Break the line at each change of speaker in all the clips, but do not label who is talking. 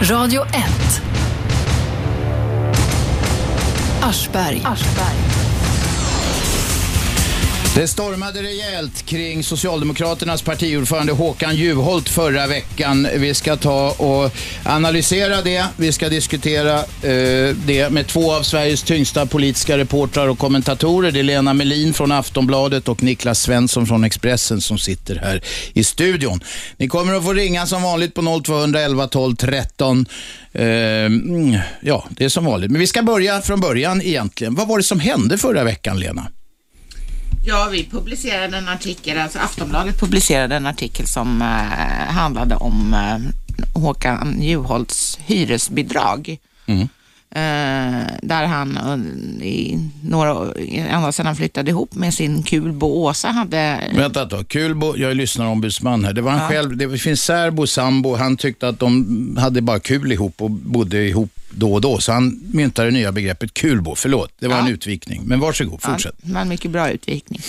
Radio 1. Aschberg.
Det stormade rejält kring Socialdemokraternas partiordförande Håkan Juholt förra veckan. Vi ska ta och analysera det. Vi ska diskutera eh, det med två av Sveriges tyngsta politiska reportrar och kommentatorer. Det är Lena Melin från Aftonbladet och Niklas Svensson från Expressen som sitter här i studion. Ni kommer att få ringa som vanligt på 0211 12 13. Eh, ja, det är som vanligt. Men vi ska börja från början egentligen. Vad var det som hände förra veckan, Lena?
Ja, vi publicerade en artikel, alltså Aftonbladet publicerade en artikel som eh, handlade om eh, Håkan Juholts hyresbidrag.
Mm.
Eh, där han eh, i några, ända sedan han flyttade ihop med sin kulbo Åsa hade...
Vänta ett tag. Kulbo, jag är lyssnarombudsman här. Det var han själv, det finns särbo, sambo. Han tyckte att de hade bara kul ihop och bodde ihop då och då. Så han myntade det nya begreppet kulbo. Förlåt, det var
Ja.
en utvikning. Men varsågod, fortsätt.
Ja, det var en mycket bra utvikning.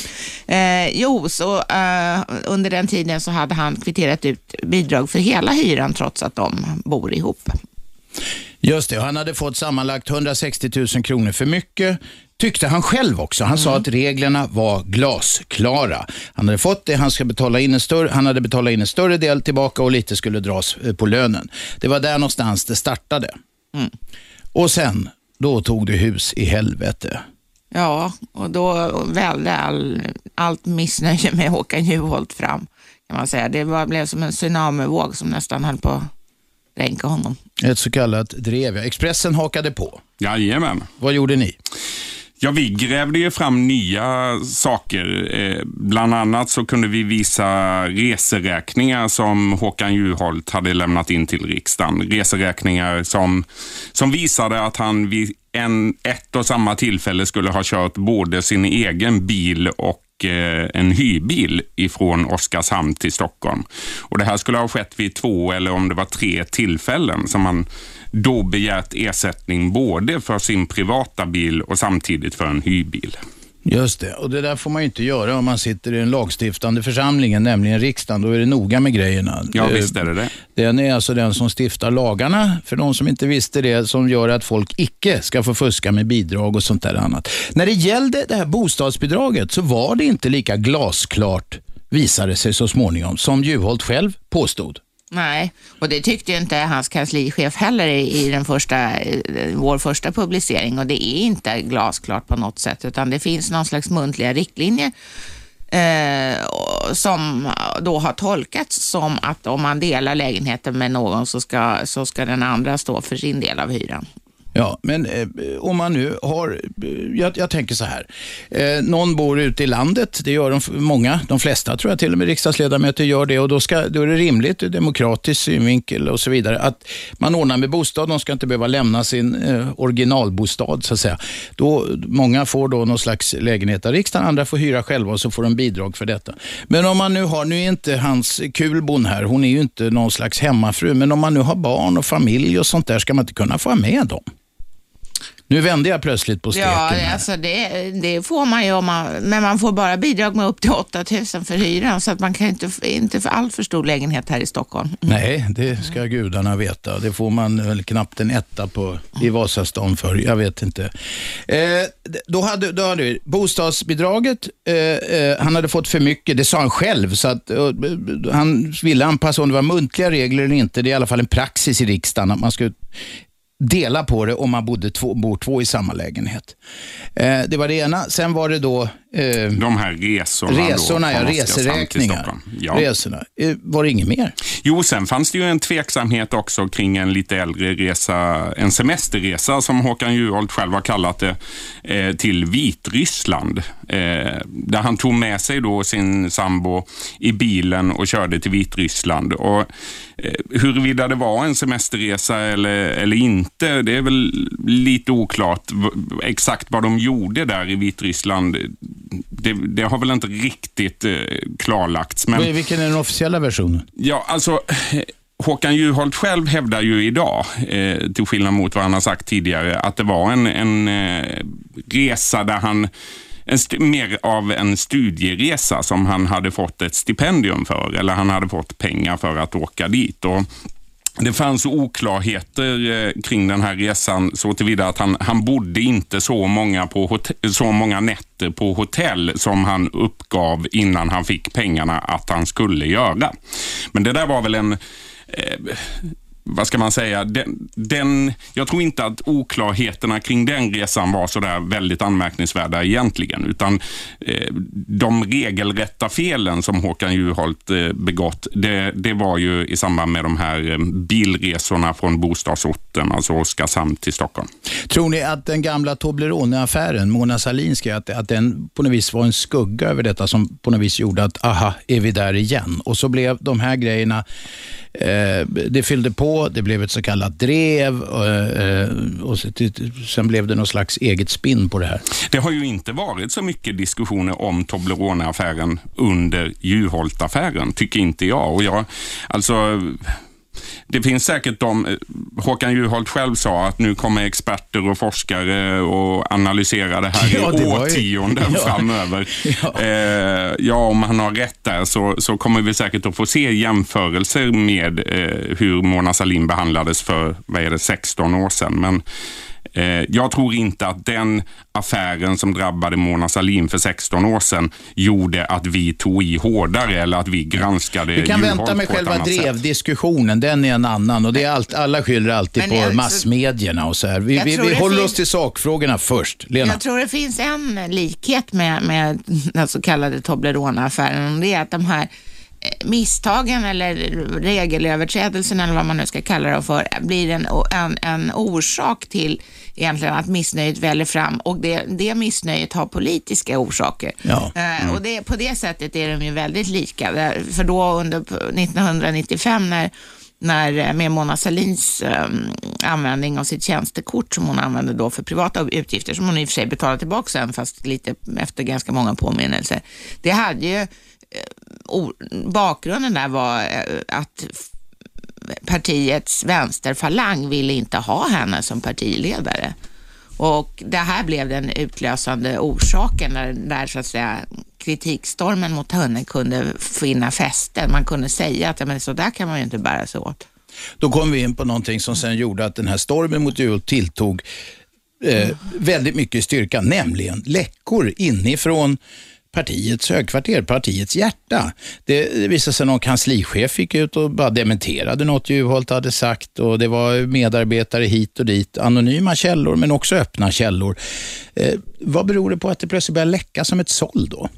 Eh, jo, så eh, under den tiden så hade han kvitterat ut bidrag för hela hyran trots att de bor ihop.
Just det, han hade fått sammanlagt 160 000 kronor för mycket. Tyckte han själv också. Han sa att reglerna var glasklara. Han hade fått det, han, ska betala in en större, han hade betalat in en större del tillbaka och lite skulle dras eh, på lönen. Det var där någonstans det startade. Och sen, då tog det hus i helvete.
Ja, och då välde all, allt missnöje med Håkan Juholt fram, kan man säga. Det var, blev som en tsunamivåg som nästan höll på att dränka honom.
Ett så kallat drev. Expressen hakade på.
Jajamän.
Vad gjorde ni?
Ja, vi grävde ju fram nya saker. Eh, bland annat så kunde vi visa reseräkningar som Håkan Juholt hade lämnat in till riksdagen. Reseräkningar som, som visade att han vid en, ett och samma tillfälle skulle ha kört både sin egen bil och eh, en hyrbil ifrån Oskarshamn till Stockholm. Och Det här skulle ha skett vid två eller om det var tre tillfällen som han då begärt ersättning både för sin privata bil och samtidigt för en hyrbil.
Just det, och det där får man ju inte göra om man sitter i den lagstiftande församlingen, nämligen riksdagen. Då är det noga med grejerna.
Ja, visst är det det.
Den är alltså den som stiftar lagarna, för de som inte visste det, som gör att folk icke ska få fuska med bidrag och sånt där annat. När det gällde det här bostadsbidraget så var det inte lika glasklart, visade sig så småningom, som Juholt själv påstod.
Nej, och det tyckte ju inte hans kanslichef heller i, den första, eh, vår första publicering och det är inte glasklart på något sätt utan det finns någon slags muntliga riktlinjer eh, som då har tolkats som att om man delar lägenheten med någon så ska, så ska den andra stå för sin del av hyran.
Ja, men eh, om man nu har, eh, jag, jag tänker så här, eh, någon bor ute i landet, det gör de många, de flesta tror jag till och med riksdagsledamöter gör det och då, ska, då är det rimligt ur demokratisk synvinkel och så vidare att man ordnar med bostad, de ska inte behöva lämna sin eh, originalbostad så att säga. Då, många får då någon slags lägenhet av riksdagen, andra får hyra själva och så får de bidrag för detta. Men om man nu har, nu är inte hans kulbon här, hon är ju inte någon slags hemmafru, men om man nu har barn och familj och sånt där, ska man inte kunna få ha med dem? Nu vände jag plötsligt på steken.
Ja,
här.
alltså det, det får man ju om man, men man får bara bidrag med upp till 8 000 för hyran så att man kan inte, inte för allt för stor lägenhet här i Stockholm.
Nej, det ska gudarna veta. Det får man väl knappt en etta på i Vasastan för. Jag vet inte. Eh, då hade, då hade vi bostadsbidraget. Eh, eh, han hade fått för mycket, det sa han själv. Så att, eh, han ville anpassa om det var muntliga regler eller inte. Det är i alla fall en praxis i riksdagen att man ska dela på det om man bodde två, bor två i samma lägenhet. Eh, det var det ena. Sen var det då eh,
De här resorna.
resorna,
då,
ja, reseräkningar.
Ja.
resorna. Eh, var det inget mer?
Jo, sen fanns det ju en tveksamhet också kring en lite äldre resa, en semesterresa som Håkan Juholt själv har kallat det, eh, till Vitryssland. Eh, där han tog med sig då sin sambo i bilen och körde till Vitryssland. Och, eh, huruvida det var en semesterresa eller, eller inte, det är väl lite oklart exakt vad de gjorde där i Vitryssland. Det, det har väl inte riktigt eh, klarlagts. Men...
Vilken är den officiella versionen?
Ja, alltså eh, Håkan Juholt själv hävdar ju idag, eh, till skillnad mot vad han har sagt tidigare, att det var en, en eh, resa där han en mer av en studieresa som han hade fått ett stipendium för, eller han hade fått pengar för att åka dit. Och det fanns oklarheter eh, kring den här resan så tillvida att han, han bodde inte så många, på hotell, så många nätter på hotell som han uppgav innan han fick pengarna att han skulle göra. Men det där var väl en eh, vad ska man säga, den, den, jag tror inte att oklarheterna kring den resan var sådär väldigt anmärkningsvärda egentligen, utan eh, de regelrätta felen som Håkan Juholt eh, begått, det, det var ju i samband med de här eh, bilresorna från bostadsorten, alltså Oskarshamn till Stockholm.
Tror ni att den gamla Toblerone-affären, Mona Sahlins att, att den på något vis var en skugga över detta som på något vis gjorde att, aha, är vi där igen? Och så blev de här grejerna Eh, det fyllde på, det blev ett så kallat drev eh, eh, och, och sen blev det någon slags eget spinn på det här.
Det har ju inte varit så mycket diskussioner om Toblerone-affären under Juholt-affären, tycker inte jag. Och jag alltså, det finns säkert de, eh, Håkan Juholt själv sa att nu kommer experter och forskare och analysera det här ja, i årtionden ja. framöver. Ja. Eh, ja. om han har rätt där så, så kommer vi säkert att få se jämförelser med eh, hur Mona Sahlin behandlades för, vad är det, 16 år sedan. Men jag tror inte att den affären som drabbade Mona Sahlin för 16 år sedan gjorde att vi tog i hårdare eller att vi granskade
Vi kan vänta med själva drevdiskussionen, den är en annan och det är allt, alla skyller alltid Men på jag, massmedierna och så här. Vi, vi, vi håller oss till sakfrågorna först. Lena?
Jag tror det finns en likhet med, med den så kallade Toblerone-affären och det är att de här misstagen eller regelöverträdelsen eller vad man nu ska kalla det för blir en, en, en orsak till egentligen att missnöjet väller fram och det, det missnöjet har politiska orsaker. Ja. Eh, mm. och det, på det sättet är de ju väldigt lika. För då under 1995 när när, eh, med Mona Salins um, användning av sitt tjänstekort som hon använde då för privata utgifter, som hon i och för sig betalade tillbaka sen, fast lite efter ganska många påminnelser. Det hade ju bakgrunden där var eh, att partiets vänsterfalang ville inte ha henne som partiledare. Och det här blev den utlösande orsaken när där så att säga kritikstormen mot henne kunde finna fäste. Man kunde säga att ja, men så där kan man ju inte bära sig åt.
Då kom vi in på någonting som sen gjorde att den här stormen mot Juholt tilltog eh, väldigt mycket i styrka, nämligen läckor inifrån partiets högkvarter, partiets hjärta. Det, visade sig någon kanslichef gick ut och bara dementerade något Juholt hade sagt och det var medarbetare hit och dit, anonyma källor men också öppna källor. Eh, vad beror det på att det plötsligt börjar läcka som ett såll då?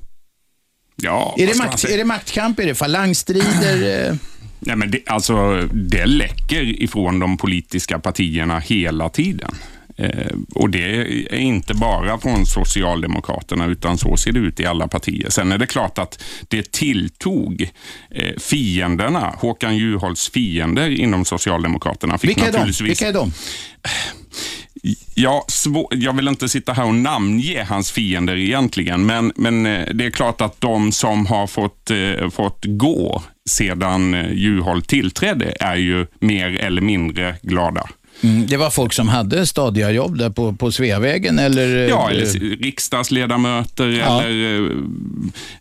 Ja,
är, det makt, är det maktkamp? Är det falangstrider? Eh?
Nej, men det, alltså, det läcker ifrån de politiska partierna hela tiden. Eh, och det är inte bara från Socialdemokraterna, utan så ser det ut i alla partier. Sen är det klart att det tilltog eh, fienderna, Håkan Juholts fiender inom Socialdemokraterna.
Fick Vilka, är de? Vilka är de?
Ja, jag vill inte sitta här och namnge hans fiender egentligen, men, men eh, det är klart att de som har fått, fått gå sedan Juholt tillträdde är ju mer eller mindre glada.
Mm, det var folk som hade stadiga jobb där på, på Sveavägen eller?
Ja, eller riksdagsledamöter ja. eller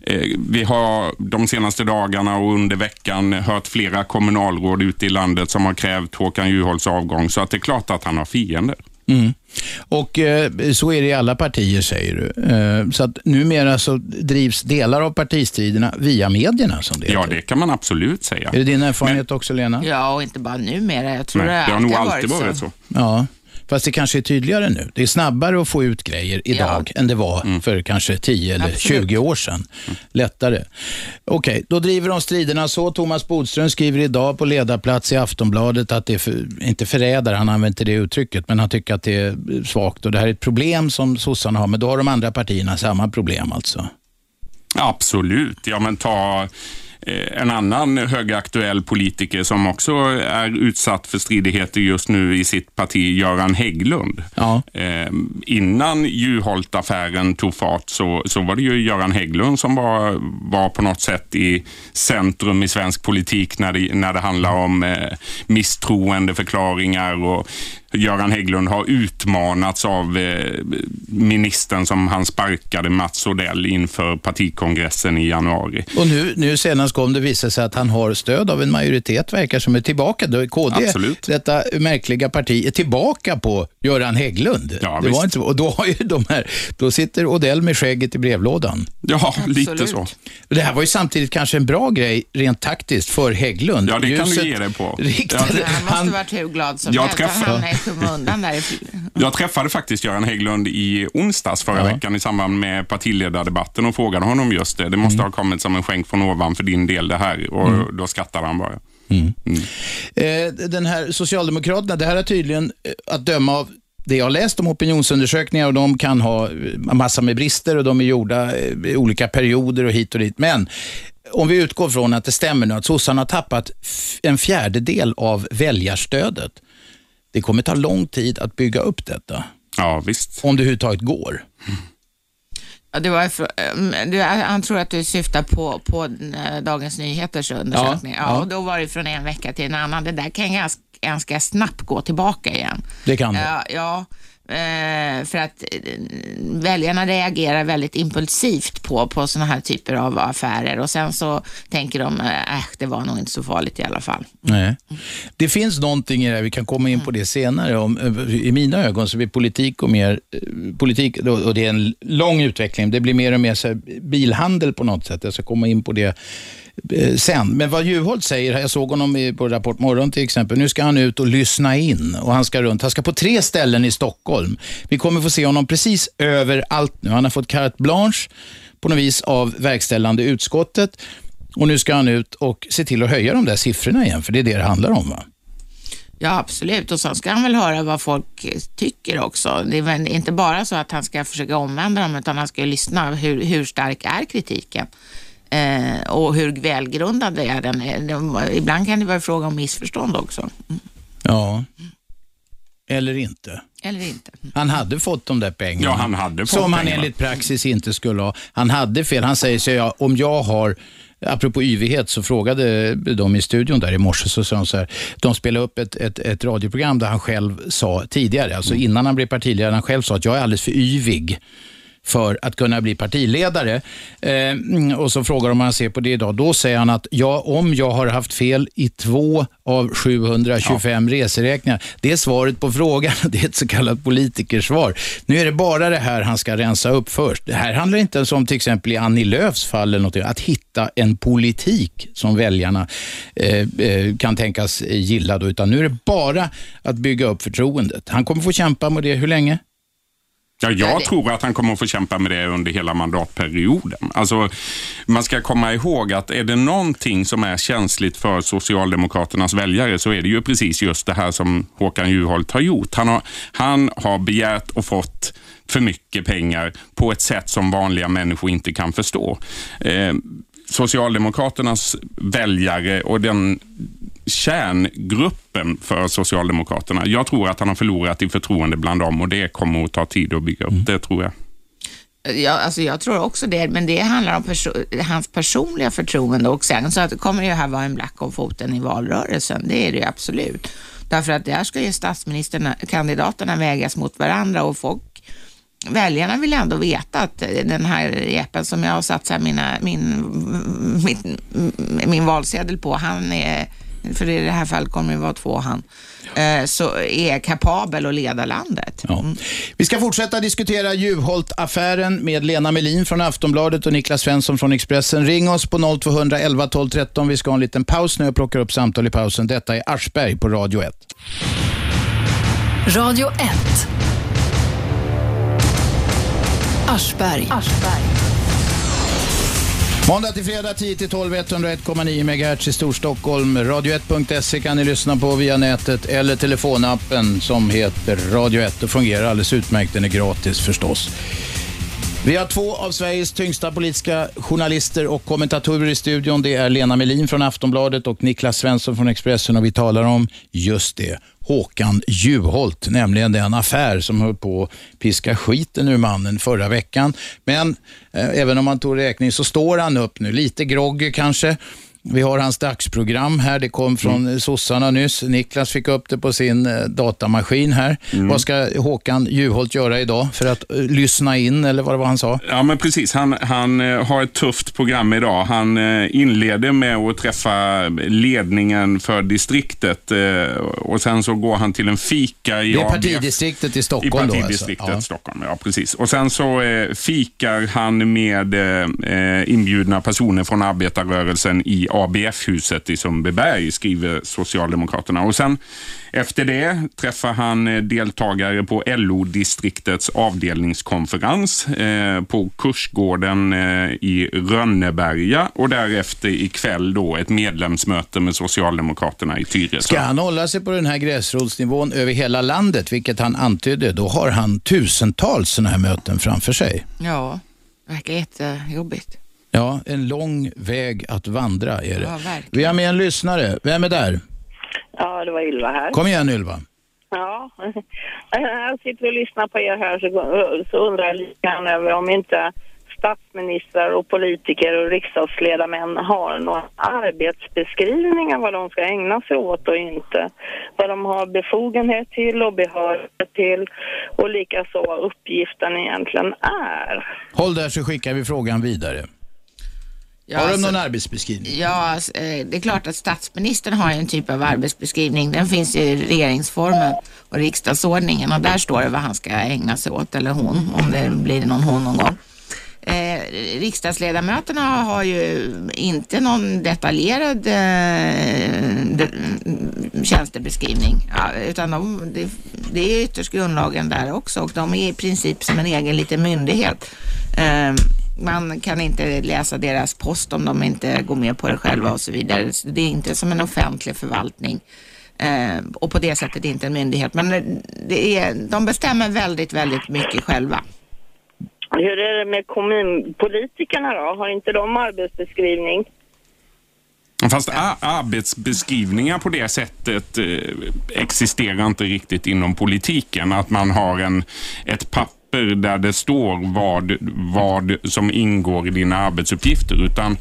eh, eh, vi har de senaste dagarna och under veckan hört flera kommunalråd ute i landet som har krävt Håkan Juholts avgång, så att det är klart att han har fiender.
Mm. Och eh, Så är det i alla partier, säger du. Eh, så att numera så drivs delar av partistriderna via medierna, som det
Ja, det kan man absolut säga.
Är det din erfarenhet Men, också, Lena?
Ja, och inte bara numera. Jag tror
Nej, det, det har nog alltid varit så. så.
Ja. Fast det kanske är tydligare nu. Det är snabbare att få ut grejer idag ja. än det var mm. för kanske 10 eller Absolut. 20 år sedan. Mm. Lättare. Okej, okay, då driver de striderna så. Thomas Bodström skriver idag på ledarplats i Aftonbladet att det är, för, inte förrädare, han använder inte det uttrycket, men han tycker att det är svagt och det här är ett problem som sossarna har, men då har de andra partierna samma problem alltså.
Absolut. Ja, men ta en annan högaktuell politiker som också är utsatt för stridigheter just nu i sitt parti, Göran Hägglund. Ja. Eh, innan Juholt-affären tog fart så, så var det ju Göran Hägglund som var, var på något sätt i centrum i svensk politik när det, när det handlar om eh, misstroendeförklaringar och Göran Hägglund har utmanats av eh, ministern som han sparkade, Mats Odell, inför partikongressen i januari.
Och nu, nu senast kom det visade sig att han har stöd av en majoritet, verkar som är tillbaka. Då är KD,
Absolut.
detta märkliga parti, är tillbaka på Göran Hägglund.
Ja,
det var inte, och då, har ju de här, då sitter Odell med skägget i brevlådan.
Ja, lite
Absolut.
så.
Det här var ju samtidigt kanske en bra grej rent taktiskt för Hägglund.
Ja, det kan du
Ljuset
ge dig på.
riktade-
Ja.
Han måste
han-
varit hur glad som
Jag
helst.
Träffade-
där.
Jag träffade faktiskt Göran Hägglund i onsdags förra veckan i samband med partiledardebatten och frågade honom just det. Det måste
Mm.
ha kommit som en skänk från ovan för din del det här och då skrattade han bara.
Eh, den här Socialdemokraterna, det här är tydligen eh, att döma av det jag har läst om opinionsundersökningar och de kan ha eh, massa med brister och de är gjorda eh, i olika perioder och hit och dit. Men om vi utgår från att det stämmer nu att sossarna har tappat en fjärdedel av väljarstödet. Det kommer ta lång tid att bygga upp detta,
Ja, visst.
om det överhuvudtaget går.
Ja, det var, för- du, han tror att du syftar på, på eh, Dagens Nyheters undersökning.
Ja,
Ja,
ja.
Och då var det från en vecka till en annan. Det där kan ganska, ganska snabbt gå tillbaka igen.
Det kan det.
Ja, ja Eh, för att eh, väljarna reagerar väldigt impulsivt på, på sådana här typer av affärer och sen så tänker de, eh, äh, det var nog inte så farligt i alla fall.
Nej. Det finns någonting i det här, vi kan komma in på det senare. Om, I mina ögon så blir politik och mer politik, och det är en lång utveckling, det blir mer och mer så bilhandel på något sätt. Jag ska komma in på det Eh, sen. Men vad Juholt säger, jag såg honom på Rapport Morgon till exempel, nu ska han ut och lyssna in och han ska runt. Han ska på tre ställen i Stockholm. Vi kommer få se honom precis överallt nu. Han har fått carte blanche på något vis av verkställande utskottet. Och nu ska han ut och se till att höja de där siffrorna igen, för det är det det handlar om. va?
Ja, absolut. Och så ska han väl höra vad folk eh, tycker också. Det är väl inte bara så att han ska försöka omvända dem, utan han ska ju lyssna. Hur, hur stark är kritiken? Eh, och hur välgrundad är den? Ibland kan det vara fråga om missförstånd också. Mm.
Ja. Eller inte.
Eller inte.
Han hade fått de där pengarna.
Ja, han hade fått
Som han
pengarna.
enligt praxis inte skulle ha. Han hade fel. Han säger så ja, om jag har Apropå yvighet så frågade de i studion där i morse, så sa de så här, de spelade upp ett, ett, ett radioprogram där han själv sa tidigare, alltså innan han blev partiledare, han själv sa att jag är alldeles för yvig för att kunna bli partiledare. Eh, och så frågar de om han ser på det idag. Då säger han att ja, om jag har haft fel i två av 725 reseräkningar. Det är svaret på frågan. Det är ett så kallat politikersvar. Nu är det bara det här han ska rensa upp först. Det här handlar inte ens om till exempel i Annie Lööfs fall eller något, att hitta en politik som väljarna eh, eh, kan tänkas gilla. Då, utan nu är det bara att bygga upp förtroendet. Han kommer få kämpa med det hur länge?
Ja, jag
Ja, det-
tror att han kommer att få kämpa med det under hela mandatperioden. Alltså, man ska komma ihåg att är det någonting som är känsligt för Socialdemokraternas väljare så är det ju precis just det här som Håkan Juholt har gjort. Han har, han har begärt och fått för mycket pengar på ett sätt som vanliga människor inte kan förstå. Eh, Socialdemokraternas väljare och den kärngruppen för Socialdemokraterna. Jag tror att han har förlorat i förtroende bland dem och det kommer att ta tid att bygga upp. Det tror jag.
Ja, alltså jag tror också det, men det handlar om perso- hans personliga förtroende och sen så att kommer det ju här vara en black om foten i valrörelsen. Det är det ju absolut. Därför att där ska ju statsministerkandidaterna vägas mot varandra och folk Väljarna vill ändå veta att den här jeppen som jag har satt mina, min, min, min valsedel på, han är, för i det här fallet kommer det vara två han, eh, så är kapabel att leda landet.
Ja. Vi ska fortsätta diskutera Juholt-affären med Lena Melin från Aftonbladet och Niklas Svensson från Expressen. Ring oss på 0211 12 13. Vi ska ha en liten paus nu. Jag plockar upp samtal i pausen. Detta är Aschberg på Radio 1.
Radio 1. Aschberg.
Måndag till fredag 10 till 12 101,9 MHz i Storstockholm. Radio1.se kan ni lyssna på via nätet eller telefonappen som heter Radio 1 och fungerar alldeles utmärkt. Den är gratis förstås. Vi har två av Sveriges tyngsta politiska journalister och kommentatorer i studion. Det är Lena Melin från Aftonbladet och Niklas Svensson från Expressen och vi talar om just det, Håkan Juholt, nämligen den affär som höll på att piska skiten ur mannen förra veckan. Men eh, även om man tog räkning så står han upp nu, lite groggy kanske. Vi har hans dagsprogram här. Det kom från mm. sossarna nyss. Niklas fick upp det på sin eh, datamaskin här. Mm. Vad ska Håkan Juholt göra idag för att uh, lyssna in, eller vad det var han sa?
Ja, men precis. Han, han uh, har ett tufft program idag. Han inleder med att träffa ledningen för distriktet och sen så går han till en fika i
Det är ABF. partidistriktet i Stockholm
I partidistriktet då alltså. Stockholm, ja precis. Och sen så fikar han med inbjudna personer från arbetarrörelsen i ABF-huset i Sundbyberg, skriver Socialdemokraterna. Och sen efter det träffar han eh, deltagare på LO-distriktets avdelningskonferens eh, på Kursgården eh, i Rönneberga och därefter ikväll då ett medlemsmöte med Socialdemokraterna i Tyresö.
Ska han hålla sig på den här gräsrotsnivån över hela landet, vilket han antydde, då har han tusentals sådana här möten framför sig.
Ja, det verkar jättejobbigt.
Ja, en lång väg att vandra är det. Ja, Vi har med en lyssnare. Vem är där?
Ja, det var Ylva här.
Kom igen Ylva.
Ja, jag sitter och lyssnar på er här så, så undrar jag lite grann över om inte statsministrar och politiker och riksdagsledamän har några arbetsbeskrivningar vad de ska ägna sig åt och inte. Vad de har befogenhet till och behörighet till och likaså vad uppgiften egentligen är.
Håll där så skickar vi frågan vidare. Ja, har de alltså, någon arbetsbeskrivning?
Ja, alltså, eh, det är klart att statsministern har en typ av arbetsbeskrivning. Den finns i regeringsformen och riksdagsordningen och där står det vad han ska ägna sig åt, eller hon, om det blir någon hon någon gång. Eh, riksdagsledamöterna har ju inte någon detaljerad eh, de, tjänstebeskrivning, ja, utan de, det, det är ytterst grundlagen där också och de är i princip som en egen liten myndighet. Eh, man kan inte läsa deras post om de inte går med på det själva och så vidare. Så det är inte som en offentlig förvaltning eh, och på det sättet inte en myndighet. Men det är, de bestämmer väldigt, väldigt mycket själva.
Hur är det med kommunpolitikerna då? Har inte de arbetsbeskrivning?
Fast arbetsbeskrivningar på det sättet eh, existerar inte riktigt inom politiken. Att man har en, ett papper papper där det står vad, vad som ingår i dina arbetsuppgifter, utan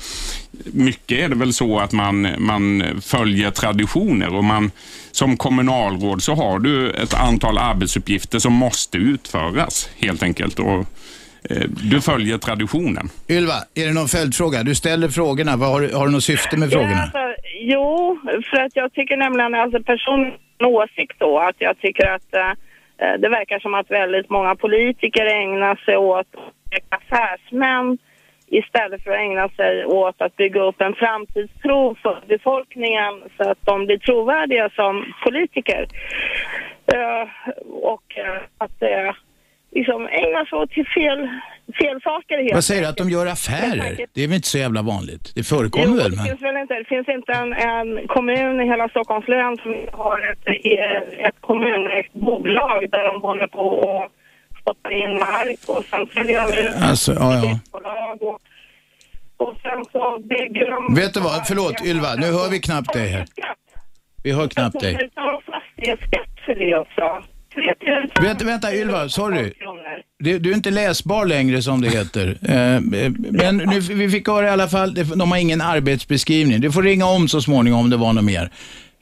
mycket är det väl så att man, man följer traditioner och man som kommunalråd så har du ett antal arbetsuppgifter som måste utföras helt enkelt. Och, eh, du följer traditionen.
Ylva, är det någon följdfråga? Du ställer frågorna. Vad har, har du något syfte med frågorna? Ja,
alltså, jo, för att jag tycker nämligen, alltså personlig åsikt så, att jag tycker att Eh, Eh, det verkar som att väldigt många politiker ägnar sig åt affärsmän istället för att ägna sig åt att bygga upp en framtidstro för befolkningen så att de blir trovärdiga som politiker. Eh, och eh, att det liksom ägnar sig åt fel, fel saker. Helt
Vad säger du, att de gör affärer? Det är väl inte så jävla vanligt? Det förekommer jo, väl?
Men... Det finns väl inte. Det finns inte en, en kommun i hela Stockholms län som har ett, ett kommunägt bolag där de håller på och stoppar in mark och sen säljer över
alltså, ja, ja.
Och, sen så bygger de...
Vet du vad, förlåt Ylva, nu hör vi knappt dig här. Vi hör knappt dig.
De fastighetsskatt för det också.
Vänta, vänta Ylva, sorry. Du, du, är inte läsbar längre som det heter. Eh, men nu, vi fick höra i alla fall, de har ingen arbetsbeskrivning. Du får ringa om så småningom om det var något mer.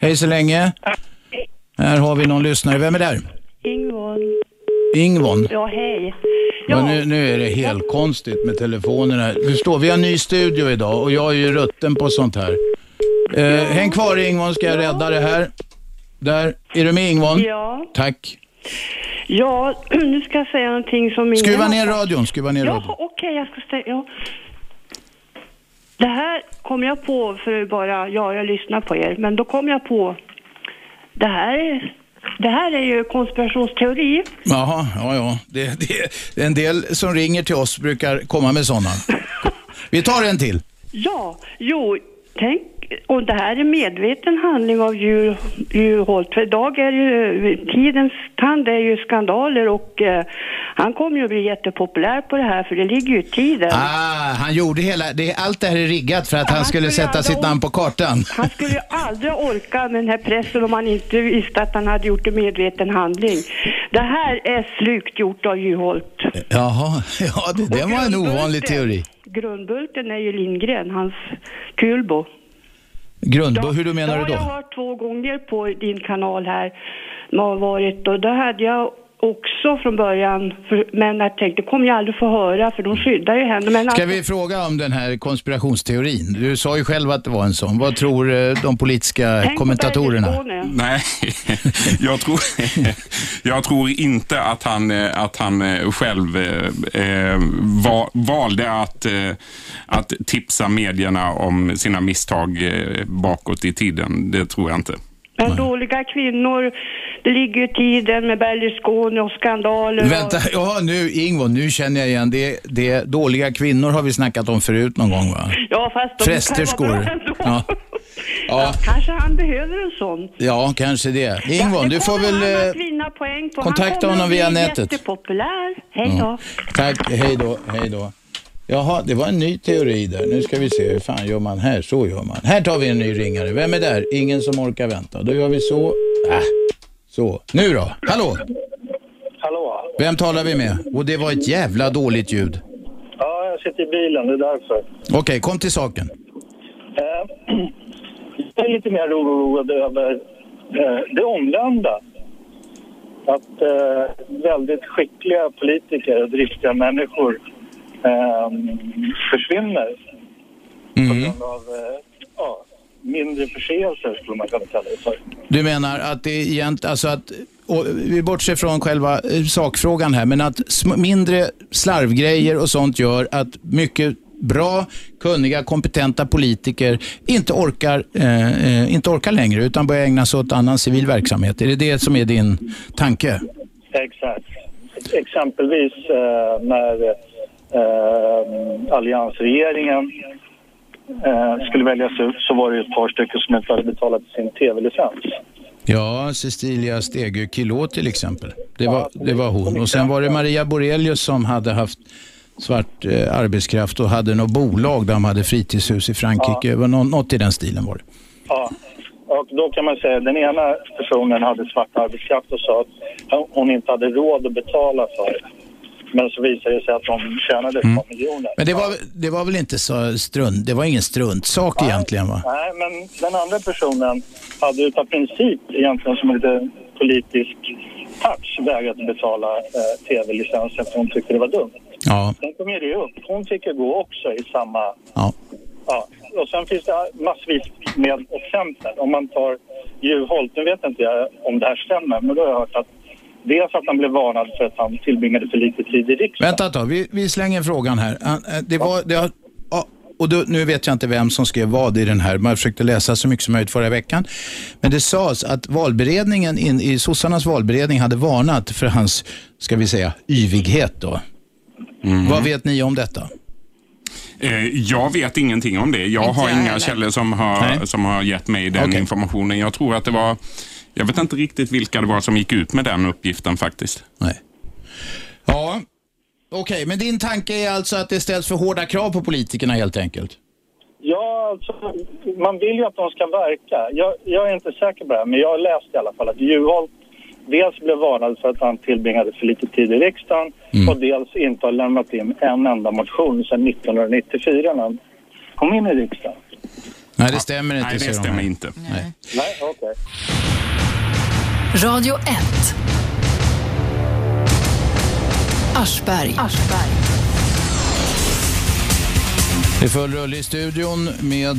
Hej så länge. Här har vi någon lyssnare. Vem är där?
Ingvon.
Ingvon?
Ja, hej.
Ja. Nu, nu, är det helt konstigt med telefonerna. Förstår, vi har en ny studio idag och jag är ju rutten på sånt här. Eh. Häng kvar Ingvon, ska jag rädda det här. Där. Är du med Ingvon?
Ja.
Tack.
Ja, nu ska jag säga någonting som...
Skruva ner radion, skruva ner
ja,
radion.
okej, okay, jag ska säga... Ja. Det här kom jag på för bara... Ja, jag lyssnar på er, men då kom jag på... Det här är... Det här är ju konspirationsteori.
Jaha, ja, ja. Det, det, en del som ringer till oss brukar komma med sådana. Vi tar en till.
Ja, jo, tänk och det här är medveten handling av djur, djurhåll. För idag är ju tidens tand är ju skandaler och eh, han kommer ju att bli jättepopulär på det här för det ligger ju i tiden.
Ah, han gjorde hela, det, allt det här är riggat för att han, han skulle, skulle sätta sitt namn på kartan.
Han skulle ju aldrig orka med den här pressen om han inte visste att han hade gjort en medveten handling. Det här är slukt gjort av Juholt.
Jaha, ja det, det var en ovanlig teori.
Grundbulten är ju Lindgren, hans kulbo.
Grundbo, hur du menar
det
du
har jag
då?
hört två gånger på din kanal här. har varit och då hade jag också från början, för, men jag tänkte det kommer jag aldrig få höra för de skyddar ju henne. Men
Ska vi fråga om den här konspirationsteorin? Du sa ju själv att det var en sån. Vad tror eh, de politiska
tänk på
kommentatorerna?
Berlusconi.
Nej, jag tror, jag tror inte att han, eh, att han eh, själv eh, eh, va, valde att, eh, att tipsa medierna om sina misstag eh, bakåt i tiden. Det tror jag inte.
Men dåliga kvinnor, det ligger ju tiden med Berlusconi och skandaler.
Vänta, ja nu Ingvar, nu känner jag igen. Det, det dåliga kvinnor har vi snackat om förut någon gång va?
Och, ja, fast de
Prästerskor.
kan vara bra ändå.
Ja. Ja,
Kanske han behöver en sån.
ja, kanske det. Ingvar,
det
du får väl... eh,
att vinna poäng på.
kontakta
han kommer
honom
att bli
via nätet.
jättepopulär. Hej då.
Tack, hej då, hej då. Jaha, det var en ny teori där. Nu ska vi se, hur fan gör man här? Så gör man. Här tar vi en ny ringare. Vem är där? Ingen som orkar vänta. Då gör vi så. Äh, så. Nu då? Hallå?
Hallå?
Vem talar vi med? Och det var ett jävla dåligt ljud.
Ja, jag sitter i bilen, det är därför.
Okej, kom till saken.
Eh, Jag är lite mer oroad över eh, det omvända. Att eh, väldigt skickliga politiker och driftiga människor eh, försvinner på
Mm.
grund av eh, ja, mindre förseelser, skulle man kunna kalla det för.
Du menar att det egentligen, alltså att, och vi bortser från själva eh, sakfrågan här, men att mindre slarvgrejer och sånt gör att mycket bra, kunniga, kompetenta politiker inte orkar, eh, eh, inte orkar längre utan börjar ägna sig åt annan civil verksamhet. Är det det som är din tanke?
Exakt. Exempelvis eh, när eh, alliansregeringen eh, skulle väljas ut så var det ett par stycken som inte hade betalat sin tv-licens.
Ja, Cecilia Stegö Kilå till exempel. Det var, det var hon. Och sen var det Maria Borelius som hade haft svart eh, arbetskraft och hade något bolag där de hade fritidshus i Frankrike. Var nå- något i den stilen var det.
Ja. Och då kan man säga att den ena personen hade svart arbetskraft och sa att hon inte hade råd att betala för det. Men så visade det sig att de tjänade ett par miljoner.
Men det var, det var väl inte så strunt, det var ingen struntsak egentligen va?
Nej, men den andra personen hade utav princip egentligen som en lite politisk touch vägrat att betala eh, tv-licensen för hon tyckte det var dumt.
Ja,
Sen kom ju det upp. Hon fick ju gå också i samma...
ja.
Ja. Och sen finns det massvis med exempel. Om man tar Juholt, nu vet inte jag om det här stämmer, men då har jag hört att dels att han blev varnad för att han tillbringade för lite tid i riksdagen.
Vänta ett tag, vi, vi slänger frågan här. Eh, Det var, det har, och då, nu vet jag inte vem som skrev vad i den här. Man försökte läsa så mycket som möjligt förra veckan. Men det sades att valberedningen, in, i sossarnas valberedning hade varnat för hans, ska vi säga, yvighet då. Vad vet ni om detta?
Eh, Jag vet ingenting om det. Jag
Inte
har inga
heller.
källor som har, som har gett mig den
Okej.
informationen. Jag tror att det var, jag vet inte riktigt vilka det var som gick ut med den uppgiften faktiskt.
Nej. Ja, okej, men din tanke är alltså att det ställs för hårda krav på politikerna helt enkelt?
Ja, alltså, man vill ju att de ska verka. Jag, jag är inte säker på det här, men jag har läst i alla fall att Juholt dels blev varnad för att han tillbringade för lite tid i riksdagen och dels inte har lämnat in en enda motion sedan 1994 när han kom in i riksdagen.
Nej, det stämmer inte.
Nej, det
de
stämmer
här.
inte.
Nej.
Nej, okej.
Radio 1. Aschberg.
Det är full rulle i studion med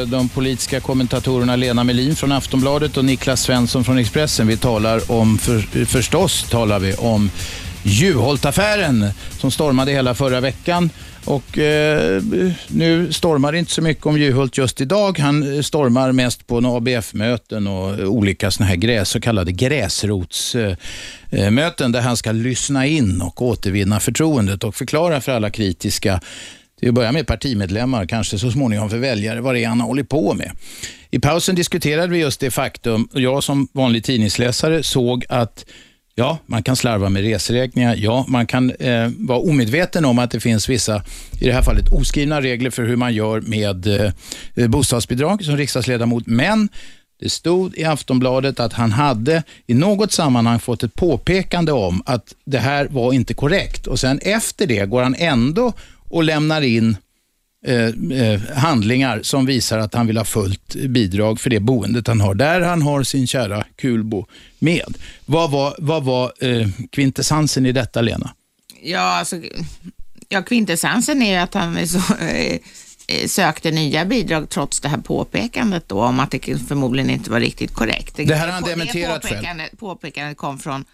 eh, de politiska kommentatorerna Lena Melin från Aftonbladet och Niklas Svensson från Expressen. Vi talar om, för, förstås talar vi om Juholt-affären som stormade hela förra veckan. Och eh, nu stormar det inte så mycket om Juholt just idag. Han eh, stormar mest på ABF-möten och eh, olika såna här gräs, så kallade gräsrotsmöten där han ska lyssna in och återvinna förtroendet och förklara för alla kritiska till att börja med partimedlemmar, kanske så småningom för väljare, vad det är han håller på med. I pausen diskuterade vi just det faktum, jag som vanlig tidningsläsare såg att Ja, man kan slarva med reseräkningar. Ja, man kan eh, vara omedveten om att det finns vissa, i det här fallet oskrivna regler för hur man gör med eh, bostadsbidrag som riksdagsledamot. Men det stod i Aftonbladet att han hade i något sammanhang fått ett påpekande om att det här var inte korrekt. Och sen efter det går han ändå och lämnar in handlingar som visar att han vill ha fullt bidrag för det boendet han har, där han har sin kära kulbo med. Vad var, vad var eh, kvintessensen i detta, Lena?
Ja, alltså, ja, kvintessensen är att han så, eh, eh, sökte nya bidrag trots det här påpekandet då om att det förmodligen inte var riktigt korrekt.
Det här har han dementerat
det påpekandet, påpekandet kom från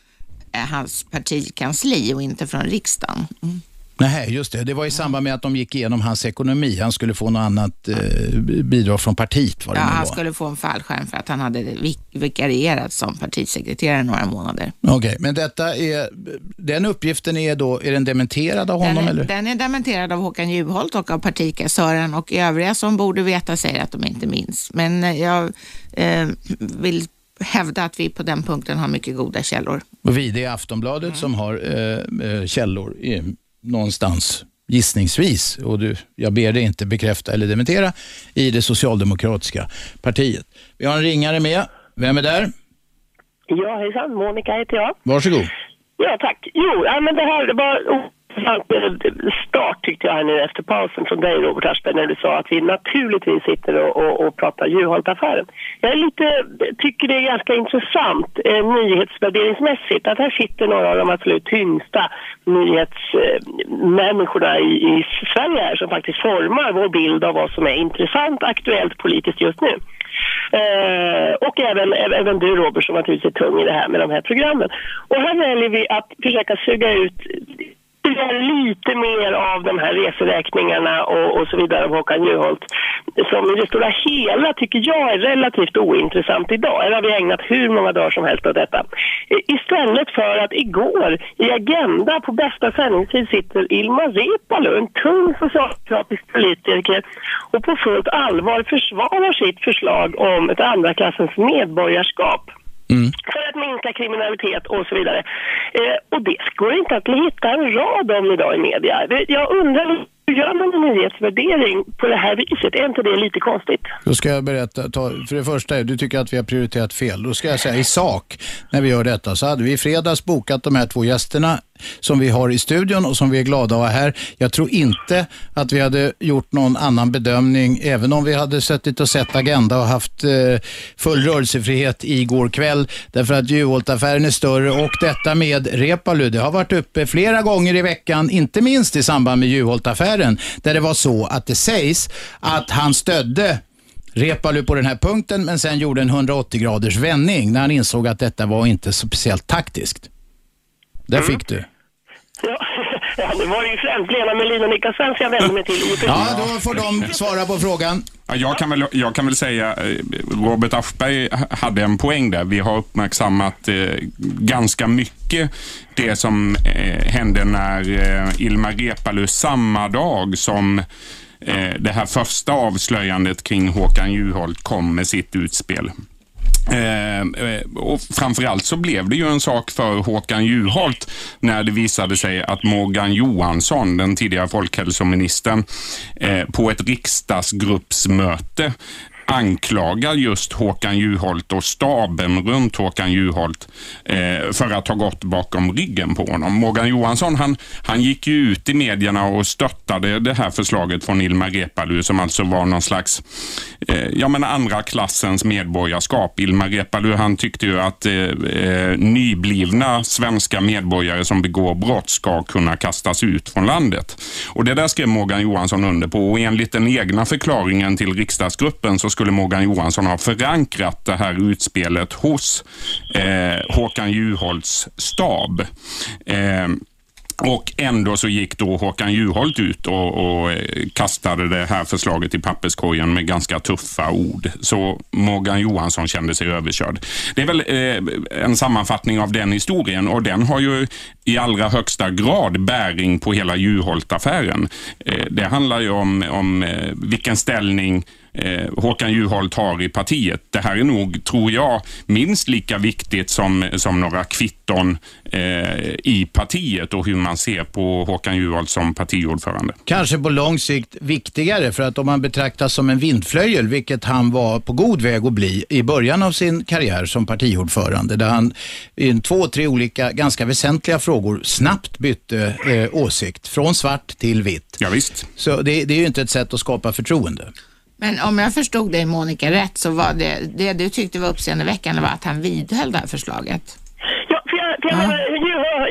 eh, hans partikansli och inte från riksdagen. Mm.
Nej, just det. Det var i samband med att de gick igenom hans ekonomi. Han skulle få något annat eh, bidrag från partiet.
Ja,
det
han
var.
skulle få en fallskärm för att han hade vik vikarierat som partisekreterare några månader.
Okej, okay, men detta är, den uppgiften är då, är den dementerad av honom?
Den är,
eller?
den är dementerad av Håkan Juholt och av partikassören och övriga som borde veta säger att de inte minns. Men eh, jag eh, vill hävda att vi på den punkten har mycket goda källor.
Och vi, det är Aftonbladet mm. som har eh, eh källor någonstans gissningsvis, och du, jag ber dig inte bekräfta eller dementera, i det socialdemokratiska partiet. Vi har en ringare med. Vem är där?
Ja, hejsan. Monica heter jag.
Varsågod.
Ja, tack. Jo, ja, men det här var start tyckte jag här nu efter pausen från dig Robert Aschberg när du sa att vi naturligtvis sitter och, och, och pratar Juholt-affären. Jag är lite, tycker det är ganska intressant eh, nyhetsvärderingsmässigt att här sitter några av de absolut tyngsta nyhetsmänniskorna i, i Sverige här som faktiskt formar vår bild av vad som är intressant aktuellt politiskt just nu. Eh, och även, även du Robert som naturligtvis är tung i det här med de här programmen. Och här väljer vi att försöka suga ut ytterligare lite mer av de här reseräkningarna och, och så vidare av Håkan Juholt som i det stora hela tycker jag är relativt ointressant idag. Eller har vi ägnat hur många dagar som helst åt detta. Istället för att igår i Agenda på bästa sändningstid sitter Ilmar Reepalu, en tung socialdemokratisk politiker och på fullt allvar försvarar sitt förslag om ett andra klassens medborgarskap. Mm. För att minska kriminalitet och så vidare. Eh, och det går inte att hitta en rad om idag i media. Jag undrar hur gör man en nyhetsvärdering på det här viset? Är inte det lite konstigt?
Då ska jag berätta. Ta, för det första, du tycker att vi har prioriterat fel. Då ska jag säga i sak, när vi gör detta, så hade vi i fredags bokat de här två gästerna som vi har i studion och som vi är glada att ha här. Jag tror inte att vi hade gjort någon annan bedömning, även om vi hade suttit och sett Agenda och haft eh, full rörelsefrihet igår kväll, därför att Juholt-affären är större och detta med Repalu, det har varit uppe flera gånger i veckan, inte minst i samband med Juholt-affären, där det var så att det sägs att han stödde Repalu på den här punkten, men sen gjorde en 180 graders vändning när han insåg att detta var inte speciellt taktiskt. Där mm. fick du.
Ja, ja, det var ju främst Lena Melin och Niklas Svensson jag vände mig till.
Ja, då får de svara på frågan.
Ja, jag, kan väl, jag kan väl säga, eh, Robert Aschberg hade en poäng där. Vi har uppmärksammat eh, ganska mycket det som eh, hände när eh, Ilmar Reepalu samma dag som eh, det här första avslöjandet kring Håkan Juholt kom med sitt utspel. Eh, eh, och framförallt så blev det ju en sak för Håkan Juholt när det visade sig att Morgan Johansson, den tidigare folkhälsoministern, eh, på ett riksdagsgruppsmöte anklagar just Håkan Juholt och staben runt Håkan Juholt eh, för att ha gått bakom ryggen på honom. Morgan Johansson han, han gick ju ut i medierna och stöttade det här förslaget från Ilmar Reepalu som alltså var någon slags eh, ja, men andra klassens medborgarskap. Ilmar Reepalu han tyckte ju att eh, eh, nyblivna svenska medborgare som begår brott ska kunna kastas ut från landet. Och Det där skrev Morgan Johansson under på och enligt den egna förklaringen till riksdagsgruppen så skulle Morgan Johansson ha förankrat det här utspelet hos eh, Håkan Juholts stab. Eh, och ändå så gick då Håkan Juholt ut och, och, eh, kastade det här förslaget i papperskorgen med ganska tuffa ord. Så Morgan Johansson kände sig överkörd. Det är väl eh, en sammanfattning av den historien och den har ju i allra högsta grad bäring på hela Juholt-affären. Eh, det handlar ju om, om eh, vilken ställning eh, Håkan Juholt har i partiet. Det här är nog, tror jag, minst lika viktigt som, som några kvitton eh, i partiet och hur man ser på Håkan Juholt som partiordförande.
Kanske på lång sikt viktigare för att om man betraktas som en vindflöjel, vilket han var på god väg att bli i början av sin karriär som partiordförande, där han i två, tre olika ganska väsentliga frågor snabbt bytte eh, åsikt från svart till vitt.
Ja, visst.
Så det, det är ju inte ett sätt att skapa förtroende.
Men om jag förstod dig Monica rätt så var det, det du tyckte var uppseendeväckande var att han vidhöll det här förslaget.
Ja, för jag, för jag, menar,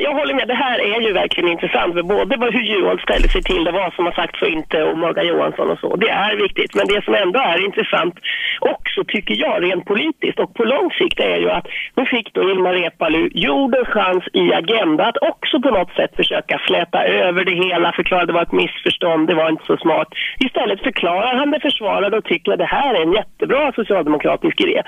jag håller med, det här är ju verkligen intressant. För både vad- hur Juholt ställer sig till det, vad som har sagts och inte och Morgan Johansson och så. Det är viktigt. Men det som ändå är intressant också tycker jag rent politiskt och på lång sikt är ju att nu fick då Ilmar Reepalu jordens chans i Agenda att också på något sätt försöka släta över det hela, förklara att det var ett missförstånd, det var inte så smart. Istället förklarar han det, försvarar det och tycker att det här är en jättebra socialdemokratisk idé.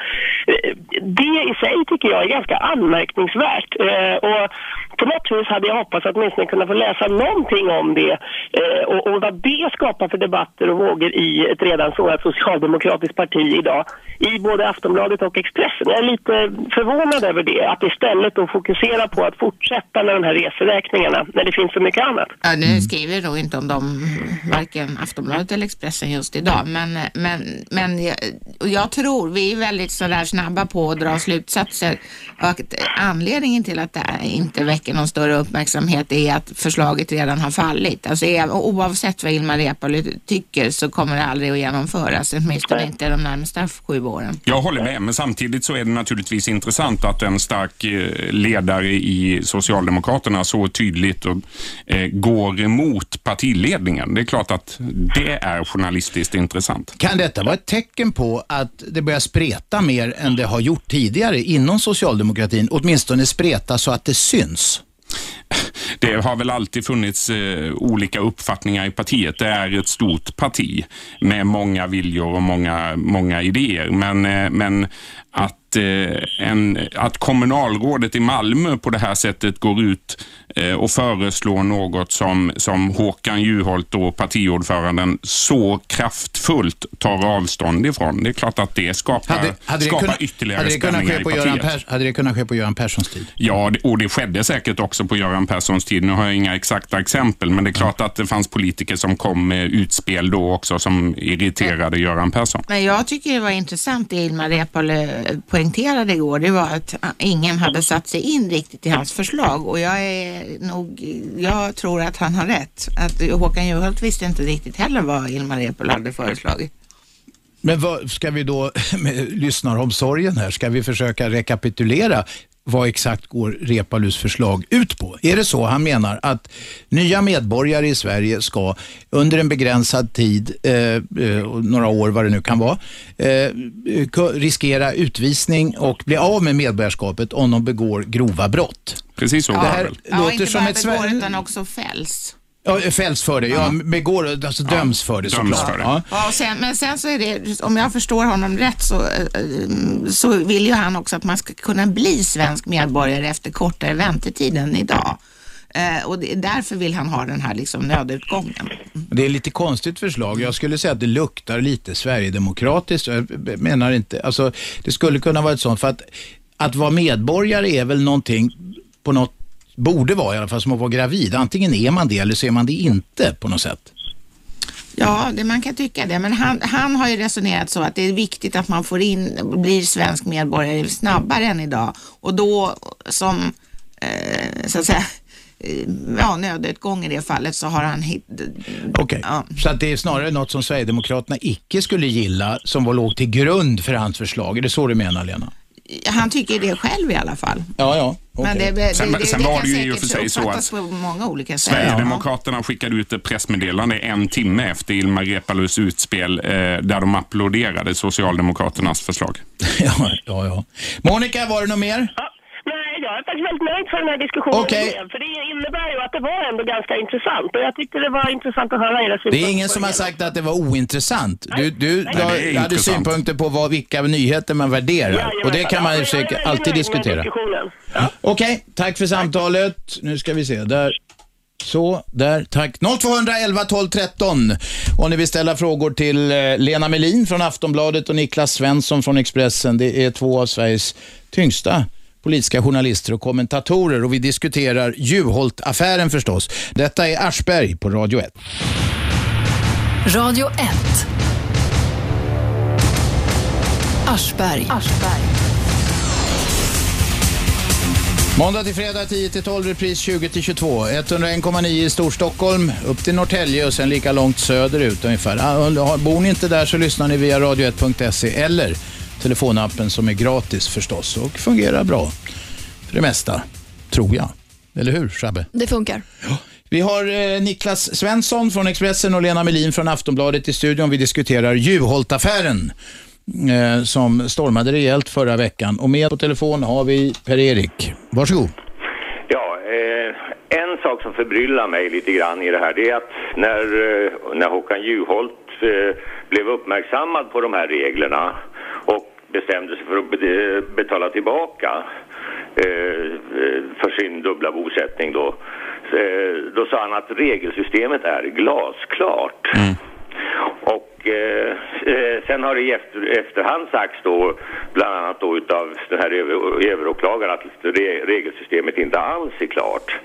Eh, det i sig tycker jag är ganska anmärkningsvärt. Eh, och på något vis hade jag hoppats att åtminstone kunna få läsa någonting om det eh, och, och vad det skapar för debatter och vågor i ett redan så här socialdemokratiskt parti idag i både Aftonbladet och Expressen. Jag är lite förvånad över det, att istället då fokusera på att fortsätta med de här reseräkningarna när det finns så mycket annat.
Ja, nu skriver nog inte om dem varken Aftonbladet eller Expressen just idag, men, men, men jag, och jag tror, vi är väldigt sådär snabba på att dra slutsatser och att anledningen till att det inte väcker någon större uppmärksamhet är att förslaget redan har fallit. Alltså är- oavsett vad Ilmar Reepalu tycker så kommer det aldrig att genomföras, åtminstone inte de närmsta sju åren.
Jag håller med, men samtidigt så är det naturligtvis intressant att en stark eh, ledare i Socialdemokraterna så tydligt och, eh, går emot partiledningen. Det är klart att det är journalistiskt intressant.
Kan detta vara ett tecken på att det börjar spreta mer än det har gjort tidigare inom socialdemokratin? Åtminstone spreta så att det syns.
Det har väl alltid funnits eh, olika uppfattningar i partiet. Det är ett stort parti med många viljor och många, många idéer. Men, eh, men att, eh, en, att kommunalrådet i Malmö på det här sättet går ut eh, och föreslår något som, som Håkan Juholt, då, partiordföranden, så kraftfullt tar avstånd ifrån. Det är klart att det skapar,
Hade, hade, det,
skapar
kunnat,
ytterligare
hade, det kunnat
spänningar
ske
i
på Göran
partiet.
Pers, hade det kunnat ske på Göran Perssons tid?
Ja, det- och det skedde säkert också på Göran Perssons tid. Nu har jag inga exakta exempel, men det är klart att det fanns politiker som kom med utspel då också som irriterade Göran Persson.
Men jag tycker det var intressant det Ilmar Reepalu poängterade igår. Det var att ah, ingen hade satt sig in riktigt i hans förslag och jag är nog, jag tror att han har rätt. Att Håkan Juholt visste inte riktigt heller vad Ilmar Reepalu hade föreslagit.
Men vad ska vi då, med lyssnaromsorgen här, ska vi försöka rekapitulera vad exakt går Repalus förslag ut på? Är det så han menar att nya medborgare i Sverige ska under en begränsad tid, eh, eh, några år vad det nu kan vara, eh, riskera utvisning och bli av med medborgarskapet om de begår grova brott?
Precis så
Det
var det
här.
Ja,
låter
inte
som
bara
ett
begår utan också fälls.
Ja, fälls för det. Ja, begår, alltså döms för det
döms
såklart.
för det.
Ja.
Ja, och sen, men sen så är det, om jag förstår honom rätt så, eh, så vill ju han också att man ska kunna bli svensk medborgare efter kortare väntetid än idag. Eh, och det, därför vill han ha den här liksom nödutgången.
Det är lite konstigt förslag. Jag skulle säga att det luktar lite Sverigedemokratiskt. Jag menar inte, alltså det skulle kunna vara ett sånt, för att, att vara medborgare är väl någonting på något, borde vara i alla fall som att vara gravid. Antingen är man det eller så är man det inte på något sätt.
Ja, det, man kan tycka det, men han, han har ju resonerat så att det är viktigt att man får in, blir svensk medborgare snabbare än idag och då som, eh, så att säga, eh, ja, nödutgång i det fallet så har han hitt,
Okej,
Ja.
så att det är snarare något som Sverigedemokraterna icke skulle gilla som var låg till grund för hans förslag. Är det så du menar Lena?
Han tycker det själv i alla fall.
Ja, ja.
Men det, det,
Sen-
det, det,
sen
det
var det ju i och för sig så att
på många olika sätt.
Sverigedemokraterna skickade ut ett pressmeddelande en timme efter Ilmar Reepalus utspel eh, där de applåderade Socialdemokraternas förslag.
ja, ja, ja. Monica, var det något mer?
Ja, jag är faktiskt väldigt nöjd för den här diskussionen.
Okej.
För det innebär ju att det var ändå ganska intressant. Och jag tyckte det var intressant att höra era synpunkter.
Det är ingen som har sagt att det var ointressant. Du, du
Nej,
hade
intressant.
synpunkter på vad, vilka nyheter man värderar.
Jajamensan.
Och det kan man
Ja,
ju
jag väldigt
alltid diskutera.
Ja.
Okej, tack för samtalet. Nu ska vi se. Där. Så, där, tack. 0211 12 13. Om ni vill ställa frågor till eh, Lena Melin från Aftonbladet och Niklas Svensson från Expressen. Det är två av Sveriges tyngsta politiska journalister och kommentatorer och vi diskuterar Juholt-affären förstås. Detta är Aschberg på Radio 1.
Radio 1. Aschberg.
Måndag till fredag 10 till 12, repris 20 till 22. 101,9 i Storstockholm, upp till Norrtälje och sen lika långt söderut ungefär. Ah, Bor ni inte där så lyssnar ni via radio1.se eller telefonappen som är gratis förstås och fungerar bra för det mesta, tror jag. Eller hur, Shabbe?
Det funkar.
Vi har eh, Niklas Svensson från Expressen och Lena Melin från Aftonbladet i studion. Vi diskuterar Juholt-affären eh, som stormade rejält förra veckan. Och med på telefon har vi Per-Erik. Varsågod.
Ja, eh, en sak som förbryllar mig lite grann i det här det är att när, eh, när Håkan Juholt eh, blev uppmärksammad på de här reglerna bestämde sig för att be- betala tillbaka eh, för sin dubbla bosättning då. Eh, då sa han att regelsystemet är glasklart. Och eh, eh, sen har det i efter, efterhand sagts då, bland annat då utav den här över- överåklagaren att re, regelsystemet inte alls är klart.